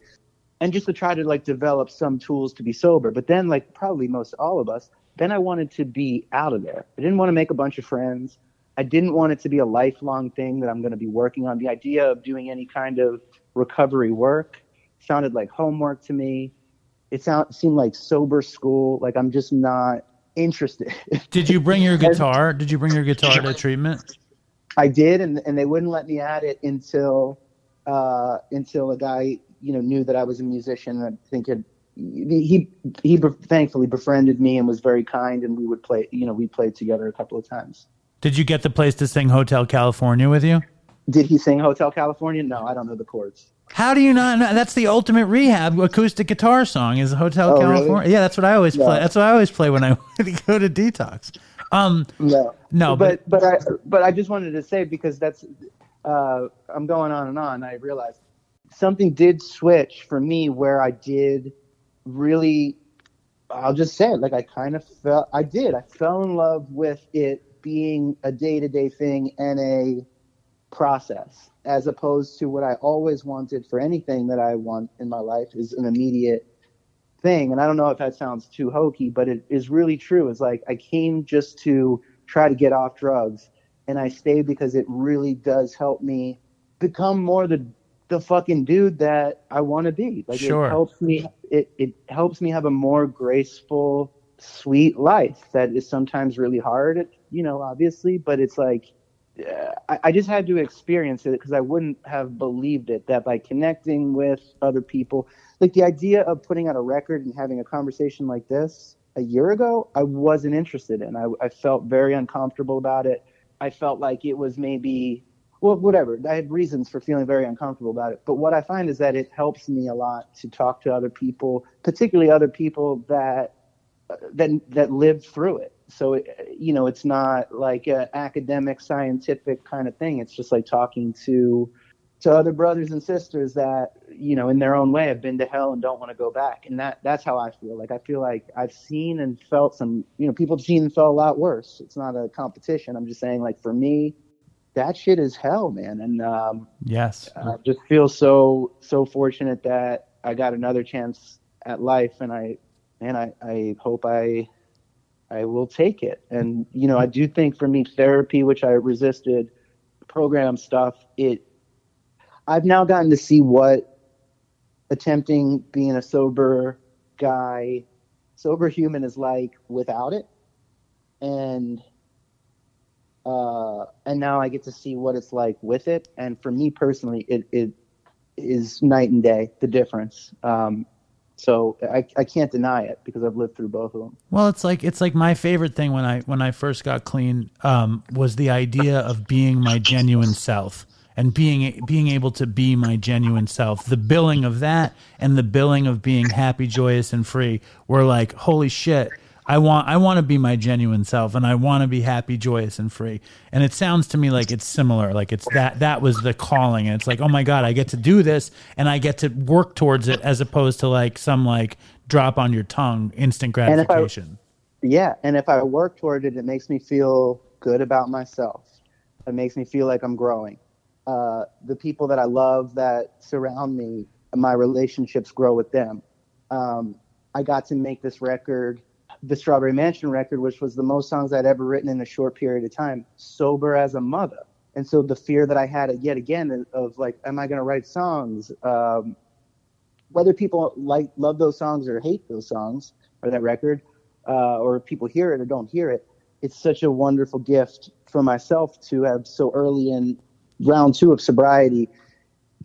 and just to try to like develop some tools to be sober. But then, like probably most all of us, then I wanted to be out of there. I didn't want to make a bunch of friends. I didn't want it to be a lifelong thing that I'm going to be working on. The idea of doing any kind of recovery work sounded like homework to me. It sound, seemed like sober school. Like I'm just not interested. Did you bring your <laughs> guitar? Did you bring your guitar to treatment? I did, and and they wouldn't let me at it until uh, until a guy you know knew that I was a musician. And I think it, he he thankfully befriended me and was very kind, and we would play. You know, we played together a couple of times. Did you get the place to sing Hotel California with you? Did he sing Hotel California? No, I don't know the chords. How do you not know? That's the ultimate rehab acoustic guitar song is Hotel Oh, really? California. Yeah, that's what I always Yeah. play. That's what I always play when I <laughs> go to detox. Um, No, No, but but I but I just wanted to say because that's uh, I'm going on and on. I realized something did switch for me where I did really. I'll just say it like I kind of felt I did. I fell in love with it being a day to day thing and a process as opposed to what I always wanted for anything that I want in my life is an immediate thing. And I don't know if that sounds too hokey, but it is really true. It's like I came just to try to get off drugs and I stayed because it really does help me become more the the fucking dude that I want to be. Like Sure. it helps me it it helps me have a more graceful, sweet life that is sometimes really hard, you know, obviously, but it's like Uh, I, I just had to experience it because I wouldn't have believed it that by connecting with other people, like the idea of putting out a record and having a conversation like this a year ago, I wasn't interested in. I, I felt very uncomfortable about it. I felt like it was maybe, well, whatever. I had reasons for feeling very uncomfortable about it. But what I find is that it helps me a lot to talk to other people, particularly other people that uh, that that lived through it. So it, you know, it's not like an academic, scientific kind of thing. It's just like talking to to other brothers and sisters that you know, in their own way, have been to hell and don't want to go back. And that that's how I feel. Like I feel like I've seen and felt some. You know, people have seen and felt a lot worse. It's not a competition. I'm just saying, like for me, that shit is hell, man. And um, yes. I just feel so so fortunate that I got another chance at life, and I and I I hope I I will take it. And you know, I do think for me, therapy, which I resisted, program stuff, it I've now gotten to see what attempting being a sober guy, sober human is like without it, and uh, and now I get to see what it's like with it. And for me personally, it it is night and day the difference. Um, so I, I can't deny it because I've lived through both of them. Well, it's like it's like my favorite thing when I when I first got clean um, was the idea of being my genuine self and being being able to be my genuine self. The billing of that and the billing of being happy, joyous, and free were like, holy shit. I want I want to be my genuine self and I want to be happy, joyous and free. And it sounds to me like it's similar. Like it's that that was the calling and it's like, "Oh my god, I get to do this and I get to work towards it as opposed to like some like drop on your tongue instant And I- gratification." Yeah, and if I work toward it, it makes me feel good about myself. It makes me feel like I'm growing. Uh, the people that I love that surround me, my relationships grow with them. Um, I got to make this record, the Strawberry Mansion record, which was the most songs I'd ever written in a short period of time, sober as a mother. and so the fear that I had yet again of like, am I going to write songs? Um, whether people like love those songs or hate those songs or that record, uh, or people hear it or don't hear it, it's such a wonderful gift for myself to have so early in round two of sobriety,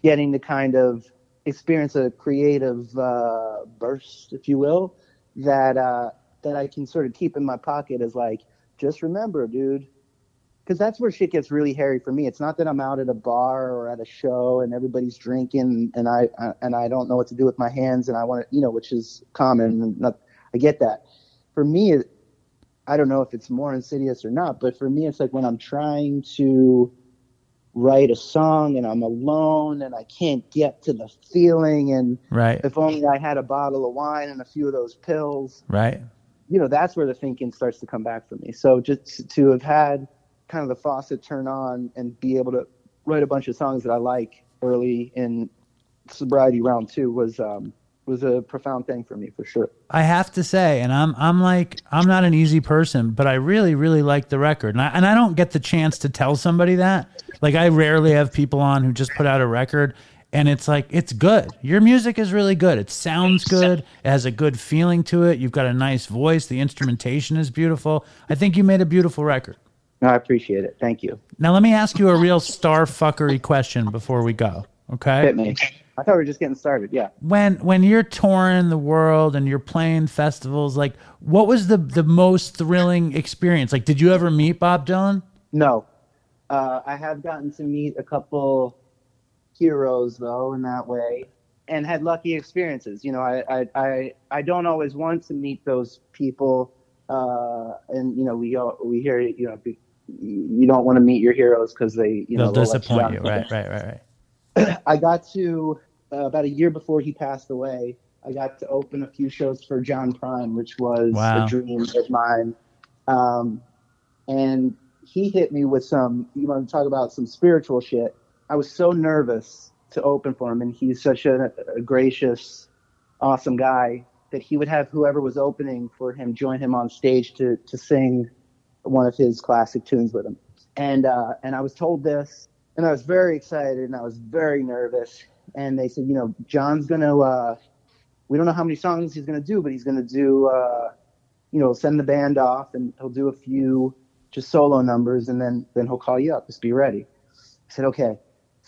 getting to kind of experience a creative uh, burst, if you will, that uh, that I can sort of keep in my pocket is like, just remember, dude, because that's where shit gets really hairy for me. It's not that I'm out at a bar or at a show and everybody's drinking and I, I and I don't know what to do with my hands and I want to, you know, which is common. Not, I get that. For me, I don't know if it's more insidious or not, but for me, it's like when I'm trying to write a song and I'm alone and I can't get to the feeling and right. if only I had a bottle of wine and a few of those pills. Right. You know, that's where the thinking starts to come back for me. So just to have had kind of the faucet turn on and be able to write a bunch of songs that I like early in sobriety round two was um, was a profound thing for me for sure. I have to say, and I'm I'm like I'm not an easy person, but I really really like the record, and I and I don't get the chance to tell somebody that. Like I rarely have people on who just put out a record. And it's like it's good. Your music is really good. It sounds good. It has a good feeling to it. You've got a nice voice. The instrumentation is beautiful. I think you made a beautiful record. No, I appreciate it. Thank you. Now let me ask you a real star fuckery question before we go. Okay. Hit me. I thought we were just getting started. Yeah. When when you're touring the world and you're playing festivals, like what was the the most thrilling experience? Like, did you ever meet Bob Dylan? No, uh, I have gotten to meet a couple heroes though in that way, and had lucky experiences. You know, I I I, I don't always want to meet those people, uh, and you know we all, we hear you know you don't want to meet your heroes because they you They'll know disappoint you. Right, right, right, right. <clears throat> I got to uh, about a year before he passed away. I got to open a few shows for John Prine, which was wow. a dream of mine. Um, and he hit me with some. You want to talk about some spiritual shit? I was so nervous to open for him, and he's such a, a gracious, awesome guy that he would have whoever was opening for him join him on stage to to sing one of his classic tunes with him. And uh, and I was told this, and I was very excited, and I was very nervous. And they said, you know, John's gonna. Uh, we don't know how many songs he's gonna do, but he's gonna do. Uh, you know, send the band off, and he'll do a few just solo numbers, and then then he'll call you up. Just be ready. I said, okay.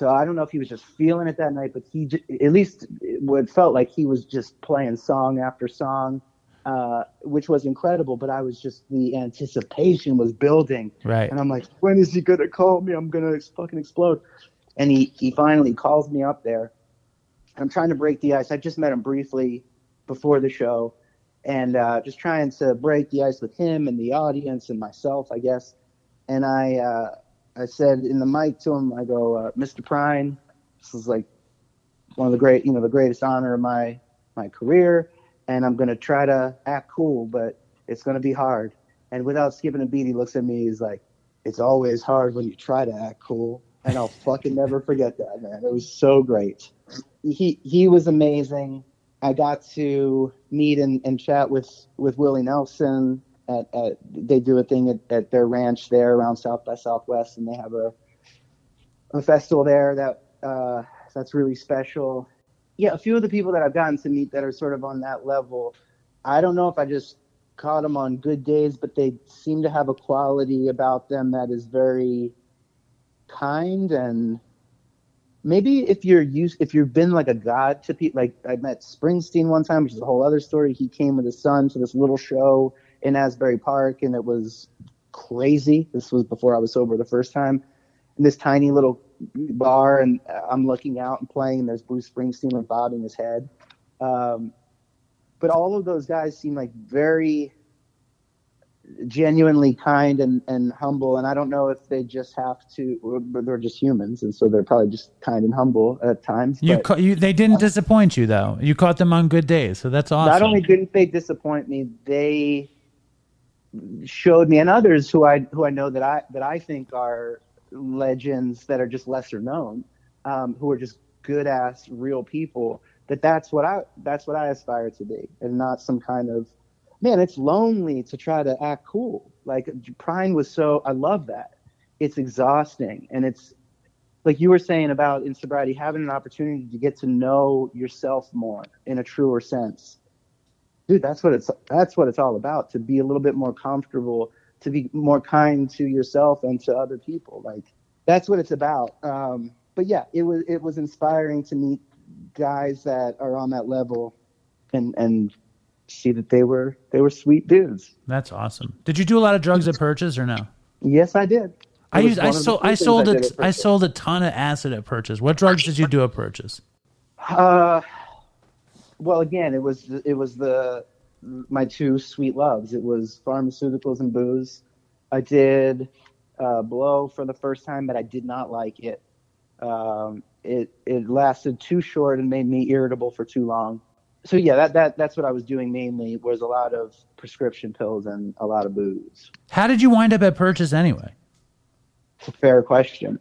So I don't know if he was just feeling it that night, but he at least what felt like he was just playing song after song uh, which was incredible. But I was just the anticipation was building, right? And I'm like, when is he gonna call me? I'm gonna fucking explode. And he he finally calls me up there. I'm trying to break the ice. I just met him briefly before the show, and uh, just trying to break the ice with him and the audience and myself, I guess. And I uh, I said in the mic to him, I go, uh, Mr. Prine, this is like one of the great, you know, the greatest honor of my my career and I'm gonna try to act cool, but it's gonna be hard. And without skipping a beat, he looks at me. He's like, "It's always hard when you try to act cool." And I'll fucking never forget that, man. It was so great. He he was amazing. I got to meet and, and chat with with Willie Nelson. At, at they do a thing at, at their ranch there around South by Southwest, and they have a a festival there that uh, that's really special yeah, a few of the people that I've gotten to meet that are sort of on that level, I don't know if I just caught them on good days, but they seem to have a quality about them that is very kind and maybe if you're used if you've been like a god to people like I met Springsteen one time, which is a whole other story. He came with his son to this little show in Asbury Park and it was crazy. This was before I was sober the first time. In this tiny little bar and I'm looking out and playing and there's Bruce Springsteen with bobbing his head. Um, but all of those guys seem like very genuinely kind and, and humble. And I don't know if they just have to, they're just humans. And so they're probably just kind and humble at times. You, ca- you they didn't disappoint you though. You caught them on good days. So that's awesome. Not only didn't they disappoint me, they showed me and others who I, who I know that I, that I think are legends that are just lesser known, um, who are just good ass real people. That that's what I that's what I aspire to be, and not some kind of man. It's lonely to try to act cool. Like Prine was so I love that, it's exhausting and it's like you were saying about in sobriety having an opportunity to get to know yourself more in a truer sense dude that's what it's that's what it's all about to be a little bit more comfortable to be more kind to yourself and to other people like that's what it's about um, but yeah it was it was inspiring to meet guys that are on that level and and see that they were they were sweet dudes That's awesome. Did you do a lot of drugs at Purchase or no? yes i did I used, I one of the sold I sold did a, I sold a ton of acid at Purchase. What drugs did you do at Purchase? Uh, well, again, it was it was the my two sweet loves. It was pharmaceuticals and booze. I did uh, blow for the first time, but I did not like it. Um, it it lasted too short and made me irritable for too long. So yeah, that that that's what I was doing mainly was a lot of prescription pills and a lot of booze. How did you wind up at Purchase anyway? It's a fair question.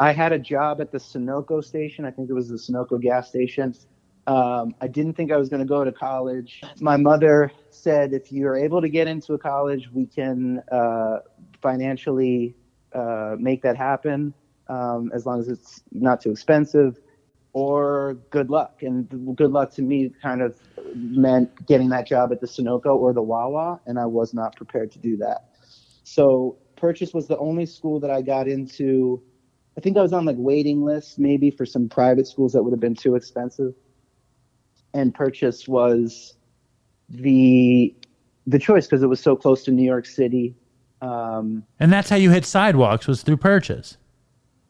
I had a job at the Sunoco station. I think it was the Sunoco gas station. Um, I didn't think I was going to go to college. My mother said, if you're able to get into a college, we can uh, financially uh, make that happen um, as long as it's not too expensive, or good luck. And good luck to me kind of meant getting that job at the Sunoco or the Wawa, and I was not prepared to do that. So Purchase was the only school that I got into. I think I was on like waiting lists maybe for some private schools that would have been too expensive. And Purchase was the the choice because it was so close to New York City. Um, And that's how you hit sidewalks was through Purchase.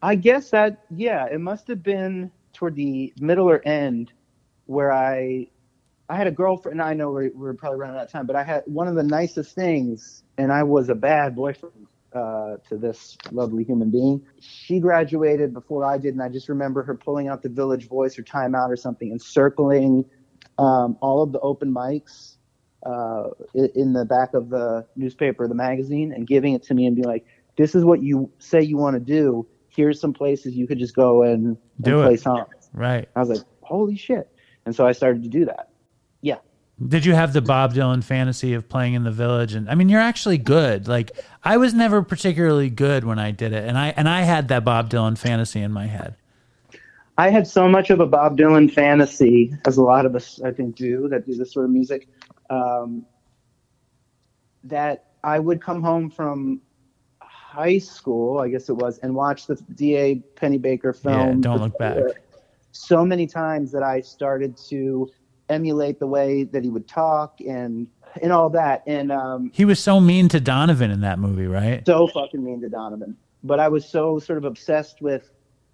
I guess that yeah, it must have been toward the middle or end where I I had a girlfriend. I know we're, we're probably running out of time, but I had one of the nicest things, and I was a bad boyfriend uh, to this lovely human being. She graduated before I did, and I just remember her pulling out the Village Voice or Time Out or something and circling um, all of the open mics uh, in the back of the newspaper, the magazine, and giving it to me and being like, "This is what you say you want to do. Here's some places you could just go and, and Do it. play songs." Right. I was like, "Holy shit!" And so I started to do that. Yeah, Did you have the Bob Dylan fantasy of playing in the village? And I mean, you're actually good. Like I was never particularly good when I did it, and I and I had that Bob Dylan fantasy in my head. I had so much of a Bob Dylan fantasy, as a lot of us I think do that do this sort of music, um, that I would come home from high school, I guess it was, and watch the D.A. Pennebaker film. Yeah, Don't Look Back. So many times that I started to emulate the way that he would talk and and all that, and um, He was so mean to Donovan in that movie, right? so fucking mean to Donovan. But I was so sort of obsessed with,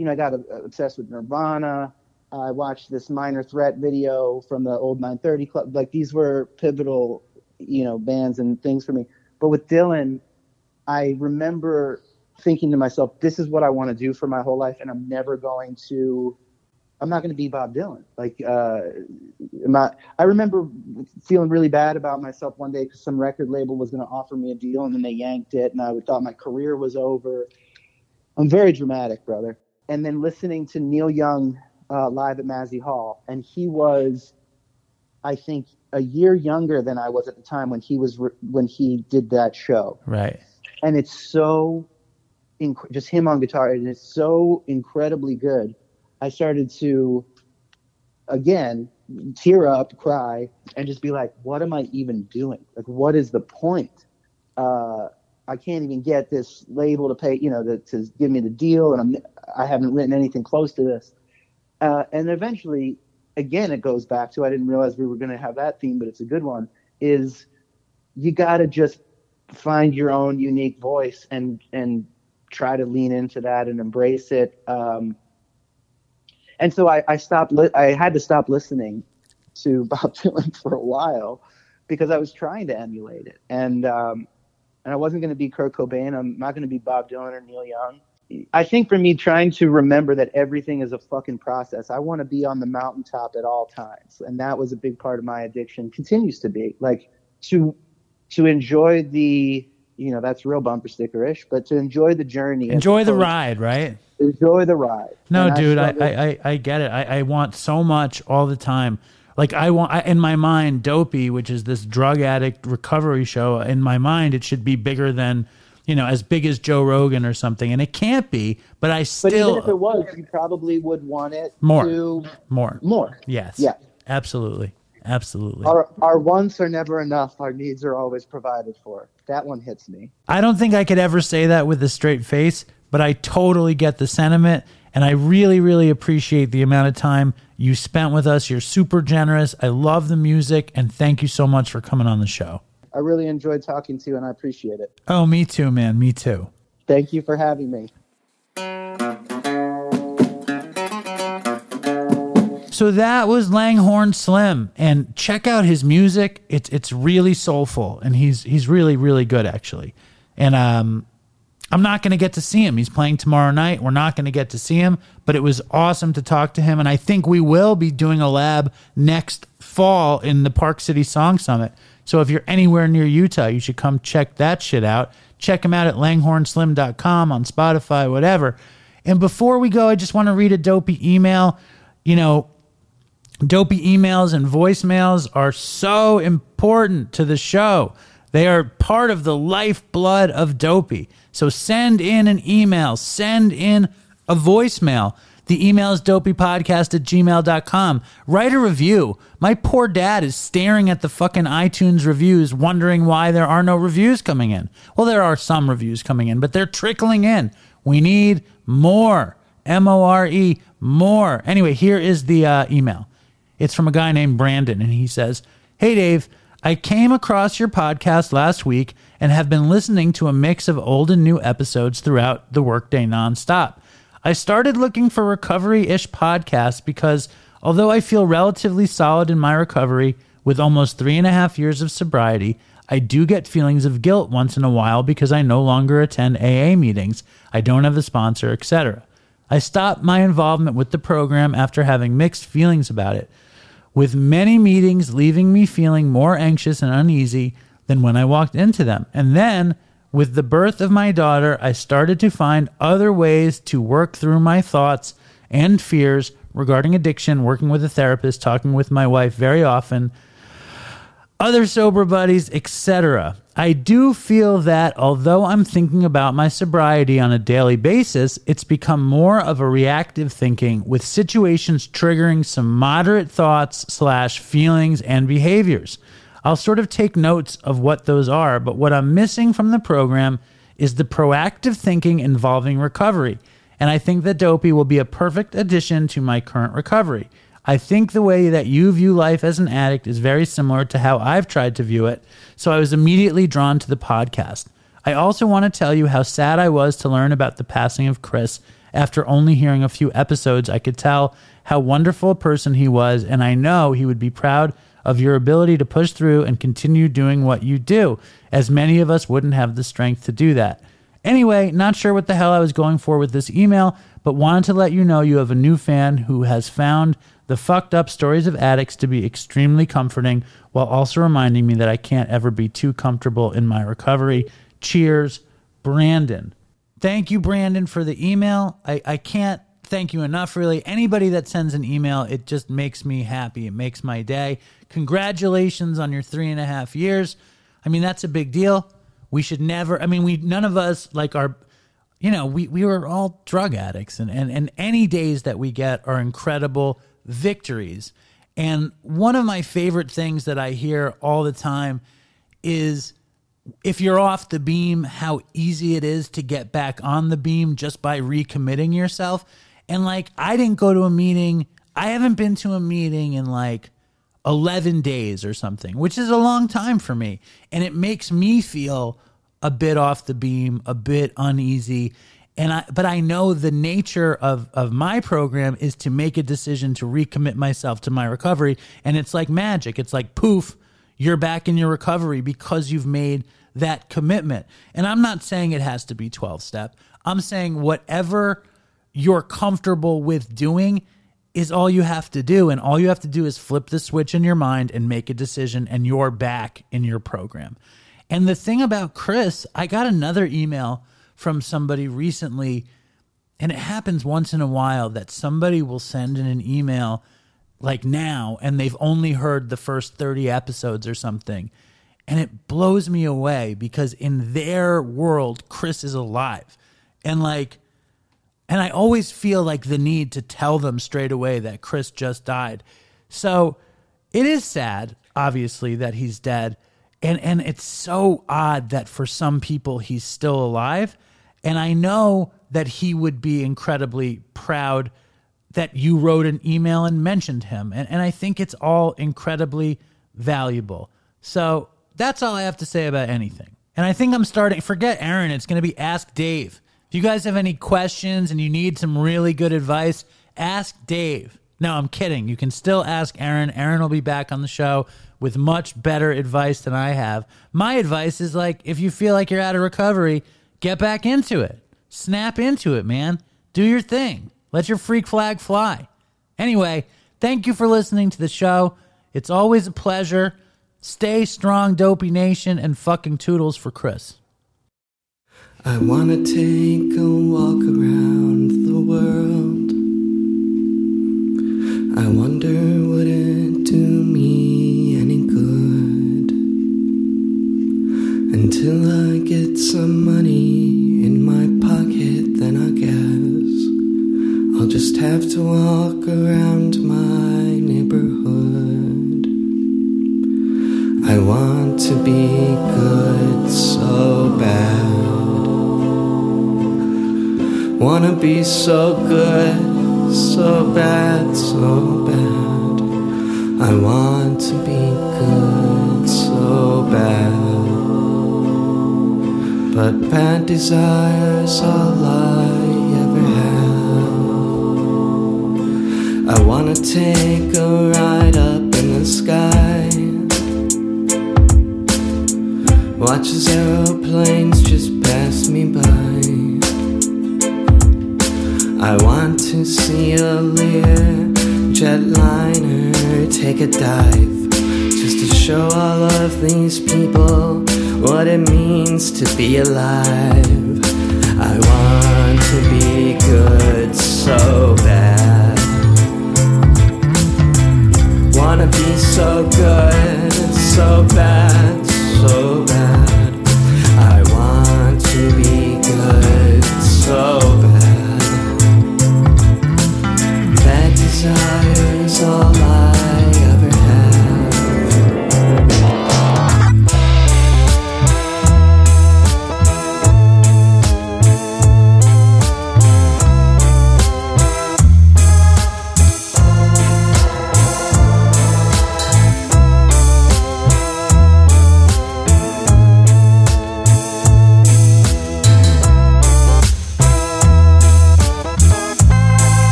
you know, I got uh, obsessed with Nirvana. I watched this Minor Threat video from the old 930 Club. Like these were pivotal, you know, bands and things for me. But with Dylan, I remember thinking to myself, this is what I want to do for my whole life, and I'm never going to. I'm not going to be Bob Dylan. Like, uh, not, I remember feeling really bad about myself one day because some record label was going to offer me a deal and then they yanked it, and I thought my career was over. I'm very dramatic, brother. And then listening to Neil Young uh, live at Massey Hall, and he was, I think, a year younger than I was at the time when he was re- when he did that show. Right. and it's so inc- just him on guitar and it's so incredibly good. I started to again tear up cry and just be like what am i even doing? Like what is the point? Uh, i can't even get this label to pay you know to, to give me the deal and I'm, i haven't written anything close to this uh, and eventually again it goes back to i didn't realize we were going to have that theme but it's a good one is you got to just find your own unique voice and and try to lean into that and embrace it. Um, and so I, I stopped. Li- I had to stop listening to <laughs> Bob Dylan for a while because I was trying to emulate it, and um, and I wasn't going to be Kurt Cobain. I'm not going to be Bob Dylan or Neil Young. I think for me, trying to remember that everything is a fucking process. I want to be on the mountaintop at all times, and that was a big part of my addiction. Continues to be like to to enjoy the you know that's real bumper stickerish, but to enjoy the journey. Enjoy the ride, right? Enjoy the ride. No, And dude, I, I, I, I get it. I, I want so much all the time. Like I want I, in my mind, Dopey, which is this drug addict recovery show. In my mind, it should be bigger than, you know, as big as Joe Rogan or something, and it can't be. But I still, But even if it was, you probably would want it More. to more. more. Yes. Yeah. Absolutely. Absolutely. Our our wants are never enough. Our needs are always provided for. That one hits me. I don't think I could ever say that with a straight face, but I totally get the sentiment. And I really, really appreciate the amount of time you spent with us. You're super generous. I love the music. And thank you so much for coming on the show. I really enjoyed talking to you, and I appreciate it. Oh, me too, man. Me too. Thank you for having me. So that was Langhorne Slim, and check out his music. It's it's really soulful, and he's he's really really good actually. And um, I'm not going to get to see him. He's playing tomorrow night. We're not going to get to see him, but it was awesome to talk to him, and I think we will be doing a lab next fall in the Park City Song Summit. So if you're anywhere near Utah, you should come check that shit out. Check him out at langhorneslim.com on Spotify, whatever. And before we go, I just want to read a dopey email. You know, Dopey emails and voicemails are so important to the show. They are part of the lifeblood of Dopey. So send in an email, send in a voicemail. The email is dopeypodcast at gmail.com. Write a review. My poor dad is staring at the fucking iTunes reviews, wondering why there are no reviews coming in. Well, there are some reviews coming in, but they're trickling in. We need more. M O R E, more. Anyway, here is the uh, email. It's from a guy named Brandon, and he says, Hey, Dave, I came across your podcast last week and have been listening to a mix of old and new episodes throughout the workday nonstop. I started looking for recovery ish podcasts because although I feel relatively solid in my recovery with almost three and a half years of sobriety, I do get feelings of guilt once in a while because I no longer attend AA meetings, I don't have a sponsor, etc. I stopped my involvement with the program after having mixed feelings about it with many meetings leaving me feeling more anxious and uneasy than when I walked into them. And then, with the birth of my daughter, I started to find other ways to work through my thoughts and fears regarding addiction, working with a therapist, talking with my wife very often, other sober buddies, etc. I do feel that although I'm thinking about my sobriety on a daily basis, it's become more of a reactive thinking with situations triggering some moderate thoughts slash feelings and behaviors. I'll sort of take notes of what those are, but what I'm missing from the program is the proactive thinking involving recovery. And I think that Dopey will be a perfect addition to my current recovery. I think the way that you view life as an addict is very similar to how I've tried to view it, so I was immediately drawn to the podcast. I also want to tell you how sad I was to learn about the passing of Chris. After only hearing a few episodes, I could tell how wonderful a person he was, and I know he would be proud of your ability to push through and continue doing what you do, as many of us wouldn't have the strength to do that. Anyway, not sure what the hell I was going for with this email, but wanted to let you know you have a new fan who has found the fucked up stories of addicts to be extremely comforting while also reminding me that I can't ever be too comfortable in my recovery. Cheers, Brandon. Thank you, Brandon, for the email. I, I can't thank you enough, really. Anybody that sends an email, it just makes me happy. It makes my day. Congratulations on your three and a half years. I mean, that's a big deal. We should never, I mean, we, none of us like are, you know, we, we were all drug addicts and, and, and any days that we get are incredible victories. And one of my favorite things that I hear all the time is if you're off the beam, how easy it is to get back on the beam just by recommitting yourself. And like, I didn't go to a meeting, I haven't been to a meeting in like 11 days or something, which is a long time for me. And it makes me feel a bit off the beam, a bit uneasy. And I, but I know the nature of, of my program is to make a decision to recommit myself to my recovery. And it's like magic. It's like poof, you're back in your recovery because you've made that commitment. And I'm not saying it has to be 12 step. I'm saying whatever you're comfortable with doing is all you have to do. And all you have to do is flip the switch in your mind and make a decision, and you're back in your program. And the thing about Chris, I got another email from somebody recently, and it happens once in a while that somebody will send in an email like now, and they've only heard the first 30 episodes or something. And it blows me away because in their world, Chris is alive. And like, and I always feel like the need to tell them straight away that Chris just died. So it is sad, obviously, that he's dead. And and it's so odd that for some people he's still alive. And I know that he would be incredibly proud that you wrote an email and mentioned him. And and I think it's all incredibly valuable. So that's all I have to say about anything. And I think I'm starting forget Aaron, it's gonna be Ask Dave. If you guys have any questions and you need some really good advice, ask Dave. No, I'm kidding. You can still ask Aaron. Aaron will be back on the show with much better advice than I have. My advice is like if you feel like you're out of recovery, get back into it. Snap into it, man. Do your thing. Let your freak flag fly. Anyway, thank you for listening to the show. It's always a pleasure. Stay strong, Dopey Nation, and fucking toodles for Chris. I wanna take a walk around the world. I wonder have to walk around my neighborhood. I want to be good so bad. Wanna be so good, so bad, so bad. I want to be good so bad. But bad desires all I I wanna take a ride up in the sky. Watch as aeroplanes just pass me by. I want to see a Lear jetliner take a dive just to show all of these people what it means to be alive. I want to be good so bad. Wanna be so good, so bad,